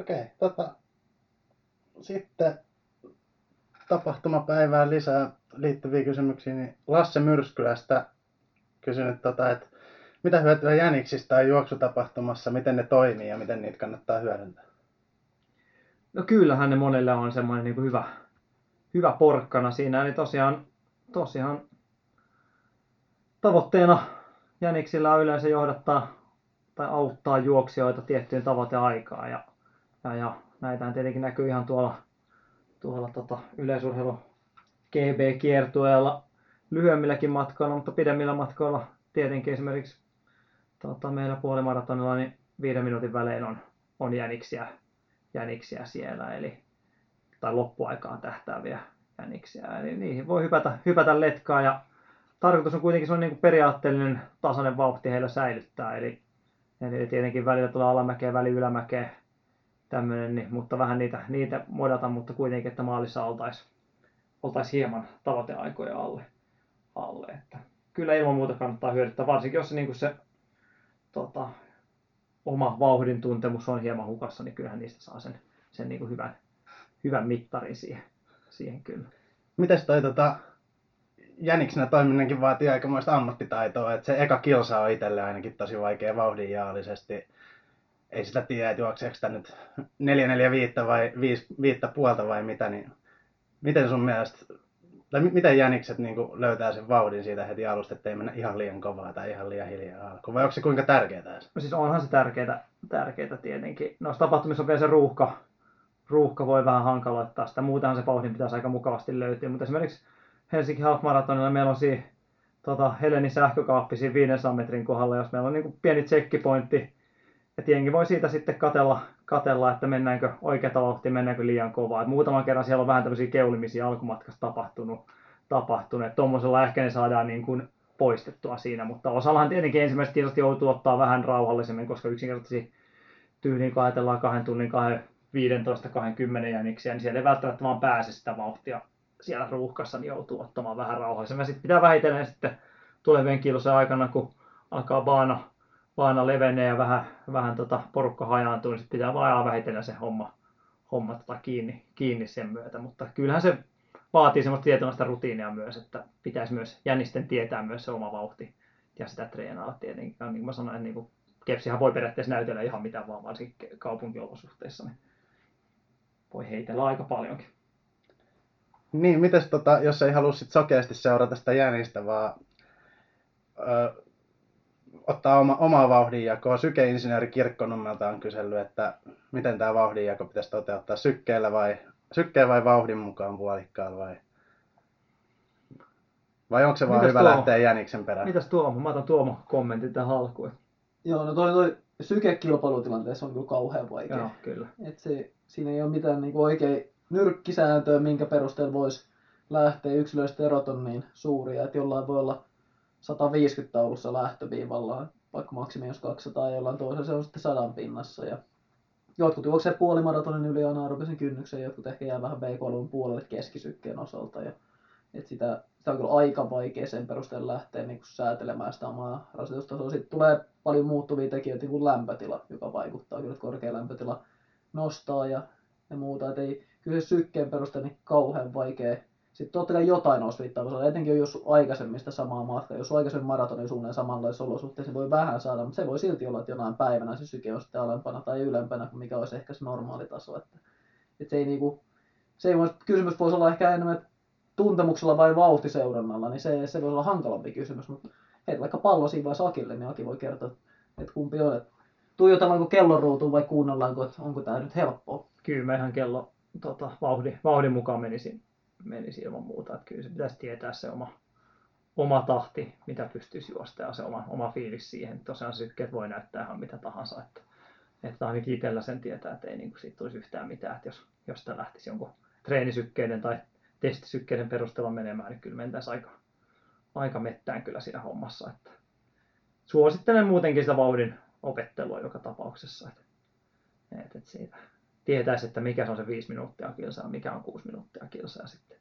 Okei, tota, sitten tapahtumapäivään lisää liittyviä kysymyksiä, niin Lasse Myrskylästä kysynyt, tota, että mitä hyötyä jäniksistä on juoksutapahtumassa, miten ne toimii ja miten niitä kannattaa hyödyntää? No kyllähän ne monelle on semmoinen niin hyvä, hyvä porkkana siinä. Eli tosiaan, tosiaan tavoitteena jäniksillä on yleensä johdattaa tai auttaa juoksijoita tiettyyn tavoiteaikaan. Ja, ja, ja näitähän tietenkin näkyy ihan tuolla, tuolla tota, yleisurheilu GB-kiertueella lyhyemmilläkin matkoilla, mutta pidemmillä matkoilla tietenkin esimerkiksi tota, meillä puolimaratonilla niin viiden minuutin välein on, on jäniksiä, jäniksiä siellä, eli, tai loppuaikaan tähtääviä jäniksiä. Eli niihin voi hypätä, hypätä letkaa ja tarkoitus on kuitenkin sellainen niin kuin periaatteellinen tasainen vauhti heillä säilyttää. Eli, eli tietenkin välillä tulee alamäkeä, väli ylämäkeä, tämmöinen, niin, mutta vähän niitä, niitä modata, mutta kuitenkin, että maalissa oltaisiin oltais hieman tavoiteaikoja alle. alle että kyllä ilman muuta kannattaa hyödyttää, varsinkin jos se, niin se tota, oma vauhdin tuntemus on hieman hukassa, niin kyllähän niistä saa sen, sen niin kuin hyvän, hyvän mittarin siihen, siihen kyllä. Mites toi tota, jäniksenä toiminnankin vaatii aikamoista ammattitaitoa, että se eka kilsa on itselle ainakin tosi vaikea vauhdinjaallisesti. Ei sitä tiedä, että juokseeko sitä nyt 445 vai 5, 5 puolta vai mitä, niin miten sun mielestä tai miten jänikset niin löytää sen vauhdin siitä heti alusta, ettei mennä ihan liian kovaa tai ihan liian hiljaa alkuun? Vai onko se kuinka tärkeää? No siis onhan se tärkeää, tärkeää tietenkin. Noissa tapahtumissa on vielä se ruuhka. Ruuhka voi vähän hankaloittaa sitä. Muutenhan se vauhdin pitäisi aika mukavasti löytyä. Mutta esimerkiksi Helsinki Half Marathonilla meillä on siinä tota, Helenin sähkökaappi siinä 500 metrin kohdalla, jos meillä on niin pieni checkpointti, että jengi voi siitä sitten katella, katella, että mennäänkö oikeata vauhtia, mennäänkö liian kovaa. Et muutaman kerran siellä on vähän tämmöisiä keulimisia alkumatkassa tapahtunut, tapahtunut. Tuommoisella ehkä ne saadaan niin kuin poistettua siinä, mutta osallahan tietenkin ensimmäiset kilsat joutuu ottaa vähän rauhallisemmin, koska yksinkertaisesti tyyliin kun ajatellaan kahden tunnin, kahden 15-20 jäniksiä, niin siellä ei välttämättä vaan pääse sitä vauhtia siellä ruuhkassa, niin joutuu ottamaan vähän rauhallisemmin. Sitten pitää vähitellen sitten tulevien kilsojen aikana, kun alkaa baana vaana levenee ja vähän, vähän tota porukka hajaantuu, niin sitten pitää vaan ajaa vähitellen se homma, homma tota kiinni, kiinni sen myötä. Mutta kyllähän se vaatii semmoista tietynlaista rutiinia myös, että pitäisi myös jänisten tietää myös se oma vauhti ja sitä treenaa tietenkin. Ja niin kuin mä sanoin, niin kuin kepsihän voi periaatteessa näytellä ihan mitä vaan, varsinkin kaupunkiolosuhteissa, niin voi heitellä aika paljonkin. Niin, mites tota, jos ei halua sit sokeasti seurata sitä jänistä, vaan ö, ottaa oma, omaa vauhdinjakoa. Sykeinsinööri Kirkkonummelta on kysellyt, että miten tämä vauhdinjako pitäisi toteuttaa sykkeellä vai, sykkeen vai vauhdin mukaan puolikkaalla vai vai onko se vaan Mitäs hyvä Tuomo? lähteä jäniksen perään? Mitäs Tuomo? Mä otan Tuomo kommentin tähän alkuun. Joo, no toi, toi sykekilpailutilanteessa on kyllä kauhean vaikea. Joo, kyllä. Et se, siinä ei ole mitään niin oikein nyrkkisääntöä, minkä perusteella voisi lähteä. Yksilöiset erot on niin suuria, että jollain voi olla 150 taulussa lähtöviivalla, vaikka maksimi jos 200 ja jollain toisella se on sitten sadan pinnassa. Ja jotkut juoksee puolimaratonin yli anaerobisen kynnyksen, jotkut ehkä jää vähän B3 puolelle keskisykkeen osalta. Ja, et sitä, sitä on kyllä aika vaikea sen perusteella lähteä niin kuin säätelemään sitä omaa rasitustasoa. Sitten tulee paljon muuttuvia tekijöitä, niin kuin lämpötila, joka vaikuttaa kyllä, korkea lämpötila nostaa ja, ja muuta. Et ei, kyllä se sykkeen perusteella niin kauhean vaikea. Sitten totta kai jotain osviittaa, koska etenkin jos aikaisemmin sitä samaa matkaa, jos aikaisemmin maratonin suunnilleen samanlaisissa olosuhteissa, voi vähän saada, mutta se voi silti olla, että jonain päivänä se syke on sitten alempana tai ylempänä kuin mikä olisi ehkä se normaali taso. Että, että se ei niinku, se ei voi, kysymys voisi olla ehkä enemmän, tuntemuksella vai vauhtiseurannalla, niin se, se voisi olla hankalampi kysymys, mutta heitä vaikka pallo siinä vai sakille, niin Aki voi kertoa, että kumpi on. Että tuijotellaanko kellon ruutuun vai kuunnellaanko, että onko tämä nyt helppoa. Kyllä mä ihan kello tota, vauhdin, vauhdin mukaan menisin, menisi ilman muuta. Että kyllä se pitäisi tietää se oma, oma tahti, mitä pystyisi juosta ja se oma, oma fiilis siihen. Tosiaan sykkeet voi näyttää ihan mitä tahansa. Että, että ainakin itsellä sen tietää, että ei niin kuin siitä tulisi yhtään mitään. Että jos, jos sitä lähtisi jonkun treenisykkeiden tai testisykkeiden perusteella menemään, niin kyllä mentäisiin aika, aika mettään kyllä siinä hommassa. Että suosittelen muutenkin sitä vauhdin opettelua joka tapauksessa. Että, että siitä tietäisi, että mikä se on se 5 minuuttia kilsaa, mikä on 6 minuuttia kilsaa sitten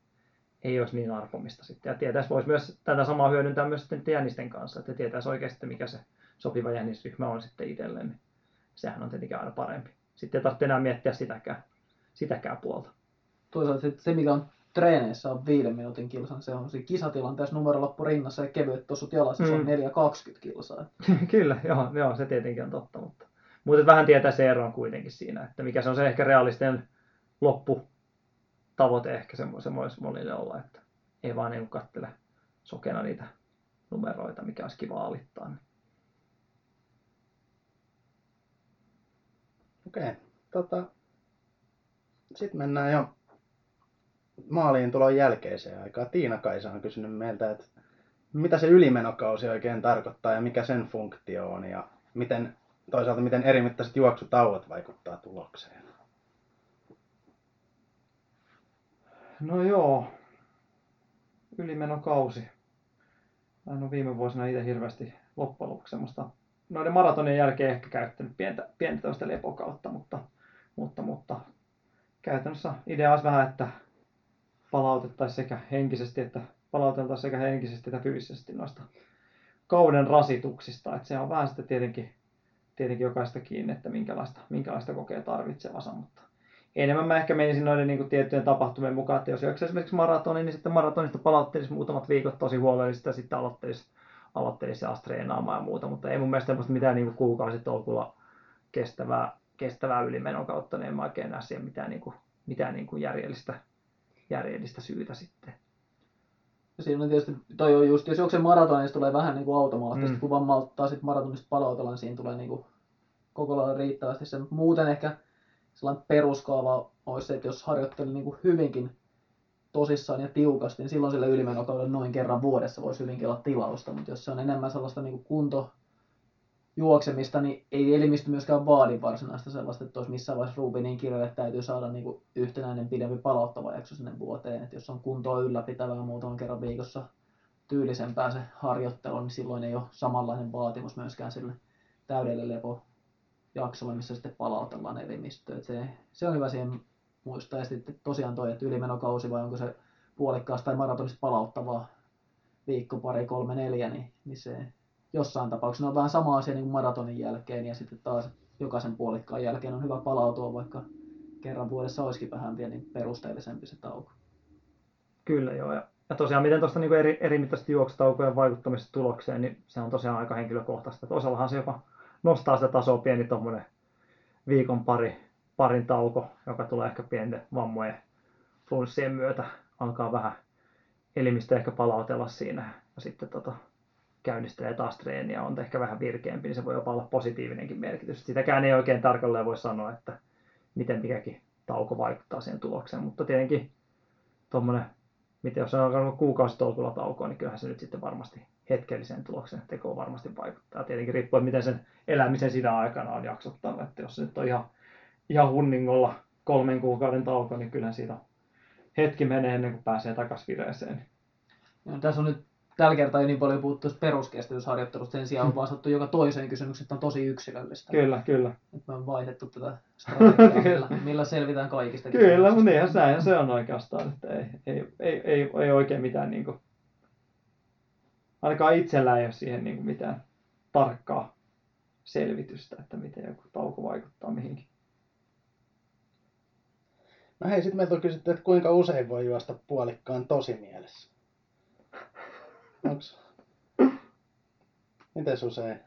ei olisi niin arpomista sitten. Ja tietäisi, voisi myös tätä samaa hyödyntää myös sitten jännisten kanssa, että tietäisi oikeasti, mikä se sopiva jännisryhmä on sitten itselleen. Niin sehän on tietenkin aina parempi. Sitten ei tarvitse enää miettiä sitäkään, sitäkään puolta. Toisaalta se, se mikä on treeneissä on viiden minuutin kilsan, se on siinä kisatilanteessa numerolappu rinnassa ja kevyet tossut jalassa, se on Mm. 4,20 kilsaa. Kyllä, joo, joo, se tietenkin on totta, mutta, mutta vähän tietää se ero on kuitenkin siinä, että mikä se on se ehkä realistinen lopputavoite ehkä se, se voisi monille olla, että ei vaan niin kattele sokena niitä numeroita, mikä olisi kiva alittaa. Niin. Okei. Tota, Sitten mennään jo maaliin tulon jälkeiseen aikaan. Tiina Kaisa on kysynyt meiltä, että mitä se ylimenokausi oikein tarkoittaa ja mikä sen funktio on ja miten, toisaalta miten erimittaiset juoksutauot vaikuttaa tulokseen. No joo, ylimenokausi. Mä en ole viime vuosina itse hirveästi loppujen lopuksi semmoista noiden maratonien jälkeen ehkä käyttänyt pientä, pientä tämmöistä lepokautta, mutta, mutta, mutta käytännössä idea olisi vähän, että palautettaisiin sekä henkisesti että palauteltaisiin sekä henkisesti että fyysisesti noista kauden rasituksista. Että se on vähän sitten tietenkin, tietenkin jokaista kiinni, että minkälaista, minkälaista kokee tarvitsevansa, mutta enemmän mä ehkä menisin noiden niin kuin tiettyjen tapahtumien mukaan, että jos juoksee esimerkiksi maratonin, niin sitten maratonista palauttelisi muutamat viikot tosi huolellisesti ja sitten aloittelisi, aloittelisi taas treenaamaan ja muuta, mutta ei mun mielestä mitään niin kuukausitolkulla kestävää, kestävää ylimenon kautta, niin en mä oikein näe siihen mitään, niin kuin, mitään niin kuin järjellistä, järjellistä syytä sitten. Siinä on tietysti, toi on just, jos juoksee maraton, niin se tulee vähän niin kuin automaattisesti, Mm. mm. kun vaan malttaa sit maratonista palautella, niin siinä tulee niin kuin koko lailla riittävästi se. Muuten ehkä sellainen peruskaava olisi se, että jos harjoitteli niin kuin hyvinkin tosissaan ja tiukasti, niin silloin sille ylimenokaudelle noin kerran vuodessa voisi hyvinkin olla tilausta, mutta jos se on enemmän sellaista niin kunto juoksemista, niin ei elimistö myöskään vaadi varsinaista sellaista, että olisi missään vaiheessa ruupi niin kireelle, että täytyy saada niin kuin yhtenäinen pidempi palauttava jakso sinne vuoteen. Että jos on kuntoa ylläpitävää muutaman kerran viikossa tyylisempää se harjoittelu, niin silloin ei ole samanlainen vaatimus myöskään sille täydelle lepojaksolle, missä sitten palautellaan elimistöä. Se, se on hyvä siihen muistaa. Ja sitten tosiaan toi, että ylimenokausi vai onko se puolikkaasta tai maratonista palauttavaa viikko, pari, kolme, neljä, niin, niin se jossain tapauksessa on vähän sama asia niin kuin maratonin jälkeen ja sitten taas jokaisen puolikkaan jälkeen on hyvä palautua, vaikka kerran vuodessa olisikin vähän pieni perusteellisempi se tauko. Kyllä joo. Ja, ja tosiaan miten tuosta niin eri, eri mittaisten juoksutaukojen vaikuttamista tulokseen, niin se on tosiaan aika henkilökohtaista. Että osallahan se jopa nostaa sitä tasoa pieni tuommoinen viikon pari, parin tauko, joka tulee ehkä pienten vammojen flunssien myötä. Alkaa vähän elimistö ehkä palautella siinä ja sitten tota, käynnistelee taas treeniä, on ehkä vähän virkeämpi, niin se voi jopa olla positiivinenkin merkitys. Sitäkään ei oikein tarkalleen voi sanoa, että miten mikäkin tauko vaikuttaa siihen tulokseen, mutta tietenkin tuommoinen, miten jos on alkanut kuukausitolkulla taukoa, niin kyllähän se nyt sitten varmasti hetkelliseen tuloksen tekoon varmasti vaikuttaa. Tietenkin riippuen, miten sen elämisen siinä aikana on jaksottanut, että jos se nyt on ihan, ihan hunningolla kolmen kuukauden tauko, niin kyllähän siitä hetki menee ennen kuin pääsee takaisin vireeseen. Ja tässä on nyt tällä kertaa jo niin paljon puhuttu tuosta peruskestävyysharjoittelusta, sen sijaan on vastattu joka toiseen kysymykseen, että on tosi yksilöllistä. Kyllä, kyllä. Nyt me on vaihdettu tätä strategiaa, millä, millä selvitään kaikista. Kyllä, mutta niinhän se on oikeastaan, että ei, ei, ei, ei, ei oikein mitään niin kuin, ainakaan itsellä ei ole siihen niin kuin mitään tarkkaa selvitystä, että miten joku tauko vaikuttaa mihinkin. No hei, sitten meiltä on kysytty, että kuinka usein voi juosta puolikkaan tosimielessä. Onks... Miten usein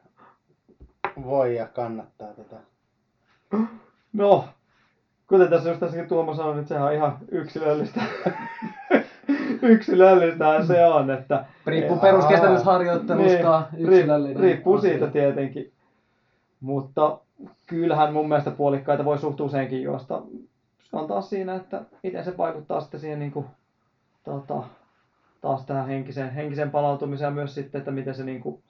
voi ja kannattaa tota? No, kuten tässä just tässäkin Tuomo sanoi, että sehän on ihan yksilöllistä. Yksilöllistähän se on, että Riippuu peruskestävyysharjoittelusta, Niin, yksilöllinen. riip- riippuu asia. siitä tietenkin. Mutta kyllähän mun mielestä puolikkaita voi suht useinkin juosta. Se on taas siinä, että miten se vaikuttaa sitten siihen niin kuin, tota, taas tähän henkiseen, henkiseen palautumiseen ja myös sitten, että miten se niin kuin,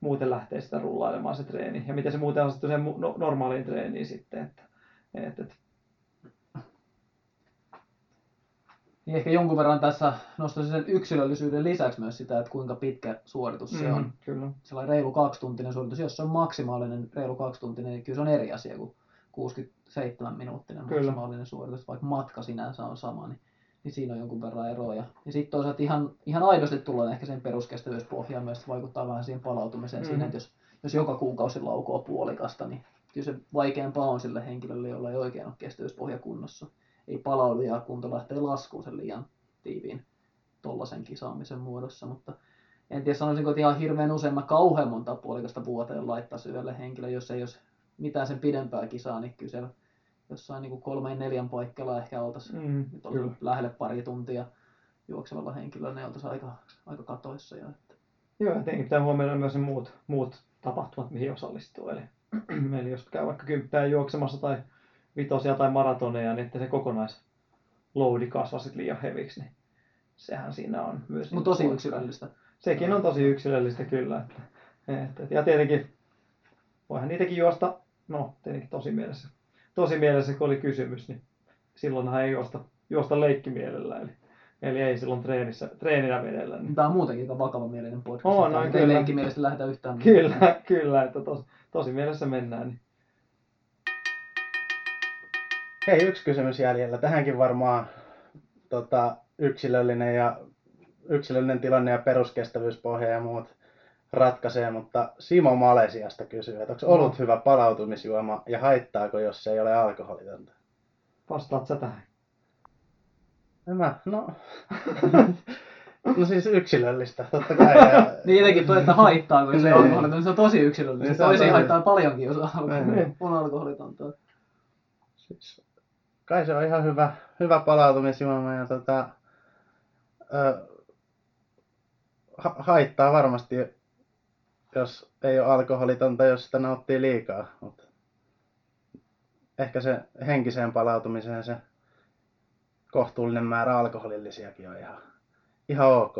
muuten lähtee sitä rullailemaan se treeni ja miten se muuten asettuu sen no, normaaliin treeniin sitten. Että, et, et, Niin ehkä jonkun verran tässä nostaisin sen yksilöllisyyden lisäksi myös sitä, että kuinka pitkä suoritus se on. mm, Kyllä. Sellainen reilu kaksituntinen suoritus, jos se on maksimaalinen reilu kaksituntinen, niin kyllä se on eri asia kuin 67 minuuttinen Kyllä. maksimaalinen suoritus, vaikka matka sinänsä on sama, niin niin siinä on jonkun verran eroa. Ja, sitten toisaalta ihan, ihan aidosti tullaan ehkä sen peruskestävyyspohjaan myös, vaikuttaa vähän siihen palautumiseen mm. siinä, että jos, jos joka kuukausi laukoo puolikasta, niin kyllä se vaikeampaa on sille henkilölle, jolla ei oikein ole kestävyyspohja kunnossa. Ei palaudu ja kunto lähtee laskuun sen liian tiiviin tollaisen kisaamisen muodossa, mutta en tiedä sanoisinko, että ihan hirveän usein mä kauhean monta puolikasta vuoteen laittaisi yhdelle henkilö, jos ei olisi mitään sen pidempää kisaa, niin kyllä siellä jossain niin kuin kolmeen neljän paikalla ehkä oltaisiin Mm, lähelle pari tuntia juoksevalla henkilöllä, ne oltaisiin aika, aika katoissa. Ja, että. Joo, ja tietenkin pitää huomioida myös ne muut, muut tapahtumat, mihin osallistuu. Eli, eli jos käy vaikka kymppää juoksemassa tai vitosia tai maratoneja, niin että se kokonaisloadi kasvaa sitten liian heviksi, niin sehän siinä on myös... Mutta tosi niin yksilöllistä. Sekin on tosi yksilöllistä kyllä. Että, että, ja tietenkin voihan niitäkin juosta, no tietenkin tosi mielessä, tosi mielessä kun oli kysymys, niin silloinhan ei juosta, juosta leikkimielellä. Eli, eli ei silloin treenissä, treeninä vedellä. Niin. Tämä on muutenkin aika vakava mielinen podcast. On, että on, ei kyllä. leikkimielisesti lähdetä yhtään. Kyllä, kyllä, että tos, tosi mielessä mennään. Niin. Hei, yksi kysymys jäljellä. Tähänkin varmaan tota, yksilöllinen ja yksilöllinen tilanne ja peruskestävyyspohja ja muut ratkaisee, mutta Simo Malesiasta kysyy, että onko No. ollut hyvä palautumisjuoma ja haittaako, jos se ei ole alkoholitonta? Vastaat sä tähän? En Mä, no... no siis yksilöllistä, totta kai. Ja... Niin jotenkin tuo, että haittaa, kun se on alkoholitonta, niin se on tosi yksilöllistä. Niin, toisiin tosi- haittaa paljonkin, jos on, Niin. on alkoholitonta. Siis, kai se on ihan hyvä, hyvä palautumisjuoma ja tota, ö, ha- haittaa varmasti, jos ei ole alkoholitonta, jos sitä nauttii liikaa. Mutta ehkä se henkiseen palautumiseen se kohtuullinen määrä alkoholillisiakin on ihan, ihan ok.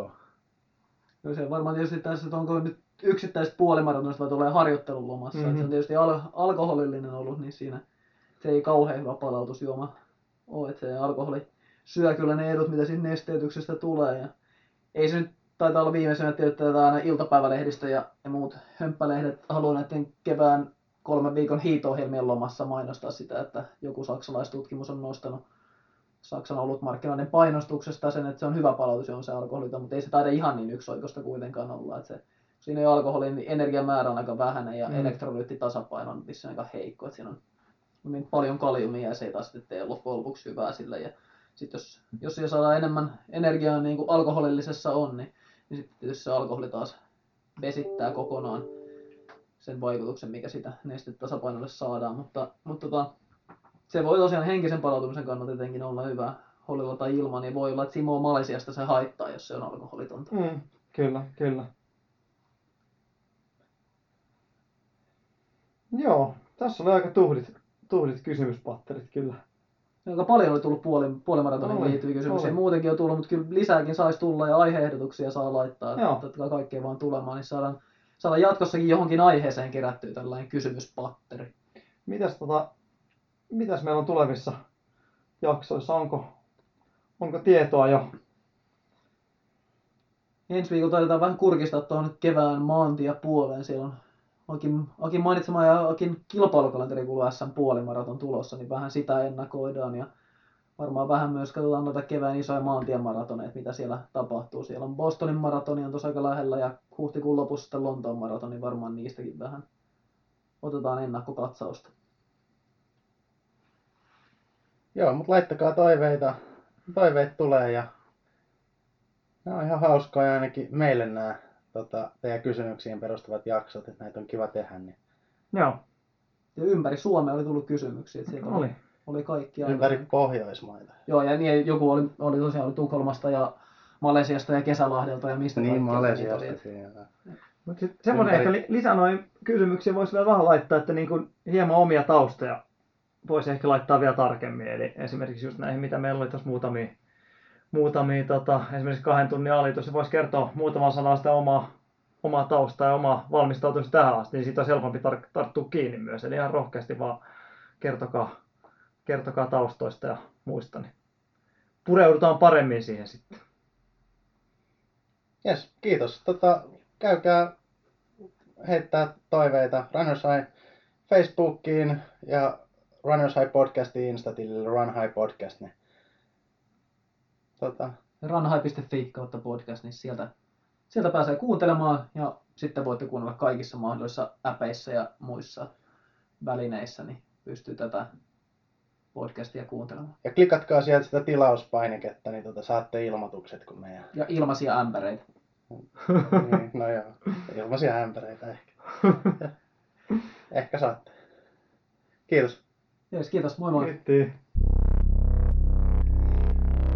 No se varmaan tietysti tässä, että onko nyt yksittäiset puolimaratonista vai tulee harjoittelulomassa. Mm-hmm. Mhm. Se on tietysti al- alkoholillinen ollut, niin siinä se ei kauhean hyvä palautusjuoma ole. Että se alkoholi syö kyllä ne edut, mitä siitä nesteytyksestä tulee. Ja ei se nyt taitaa olla viimeisenä että aina iltapäivälehdistö ja, ja muut hömppälehdet haluaa näiden kevään kolmen viikon hiito-ohjelmien lomassa mainostaa sitä, että joku saksalaistutkimus on nostanut Saksan olutmarkkinoiden painostuksesta sen, että se on hyvä palautus, on se alkoholiton, mutta ei se taida ihan niin yksioikoista kuitenkaan olla. Että se, siinä ei ole alkoholin, niin energiamäärä on aika vähäinen ja Mm. elektrolyyttitasapaino on aika heikko. Että siinä on niin paljon kaliumia ja se ei taas sitten tee loppujen lopuksi hyvää sille. Ja sitten jos, jos siellä saadaan enemmän energiaa niin kuin alkoholillisessa on, niin, niin sitten tietysti se alkoholi taas vesittää kokonaan sen vaikutuksen, mikä sitä nestetasapainolle saadaan. Mutta, mutta tota, se voi tosiaan henkisen palautumisen kannalta tietenkin olla hyvä holilla tai ilman, niin voi olla, että Simo Malesiasta se haittaa, jos se on alkoholitonta. Mm, kyllä, kyllä. Joo, tässä oli aika tuhdit, tuhdit kysymyspatterit kyllä. Aika paljon oli tullut puoli, puolimaratonin Oli, liittyviä kysymyksiä. oli. Muutenkin on tullut, mutta kyllä lisääkin saisi tulla ja aiheehdotuksia saa laittaa. Totta kai kaikkea vaan tulemaan, niin saadaan, saadaan jatkossakin johonkin aiheeseen kerättyä tällainen kysymyspatteri. Mitäs, tota, mitäs meillä on tulevissa jaksoissa? Onko, onko tietoa jo? Ensi viikolla taidetaan vähän kurkistaa tuohon kevään maantiepuoleen. Siellä on Akin, Akin mainitsema ja Akin kilpailukalenteri kuuluu SM puolimaraton tulossa, niin vähän sitä ennakoidaan. Ja varmaan vähän myös katsotaan noita kevään isoja maantiemaratoneita, mitä siellä tapahtuu. Siellä on Bostonin maratoni on tuossa aika lähellä ja huhtikuun lopussa sitten Lontoon maratoni, varmaan niistäkin vähän otetaan ennakkokatsausta. Joo, mutta laittakaa toiveita. Toiveet tulee ja nämä on ihan hauskoja ainakin meille nämä tota, teidän kysymyksiin perustuvat jaksot, että näitä on kiva tehdä. Niin Joo, Ja ympäri Suomea oli tullut kysymyksiä. Että oli. oli kaikki ympäri aika- Pohjoismaita. Joo, ja niin, joku oli, oli tosiaan oli Tukholmasta ja Malesiasta ja Kesälahdelta ja mistä Niin. Malesiastakin. ja- Mutta semmoinen Ympäri- ehkä li- lisä noin kysymyksiä voisi vielä vähän laittaa, että niin kuin hieman omia taustoja voisi ehkä laittaa vielä tarkemmin. Eli esimerkiksi just näihin, mitä meillä oli tuossa muutamia, muutamia tota, esimerkiksi kahden tunnin alitus, se voisi kertoa muutaman sanan sitä omaa, omaa taustaa ja omaa valmistautumista tähän asti, niin siitä olisi helpompi tar- tarttua kiinni myös. Eli ihan rohkeasti vaan kertokaa, kertokaa taustoista ja muista, niin pureudutaan paremmin siihen sitten. Yes, kiitos. Tota, käykää heittää toiveita Runners High Facebookiin ja Runners High podcastiin Insta-tilille Run High Podcast. Niin tota, Runhigh.fi kautta podcast, niin sieltä, sieltä pääsee kuuntelemaan ja sitten voitte kuunnella kaikissa mahdollisissa äpeissä ja muissa välineissä, niin pystyy tätä podcastia kuuntelemaan. ja klikatkaa sieltä sitä tilauspainiketta, niin tota, saatte ilmoitukset, kun meidän... Ja ilmaisia ämpäreitä. niin, no joo, ilmaisia ämpäreitä ehkä. ehkä saatte. Kiitos. Jees, kiitos, moi moi. Kiitti.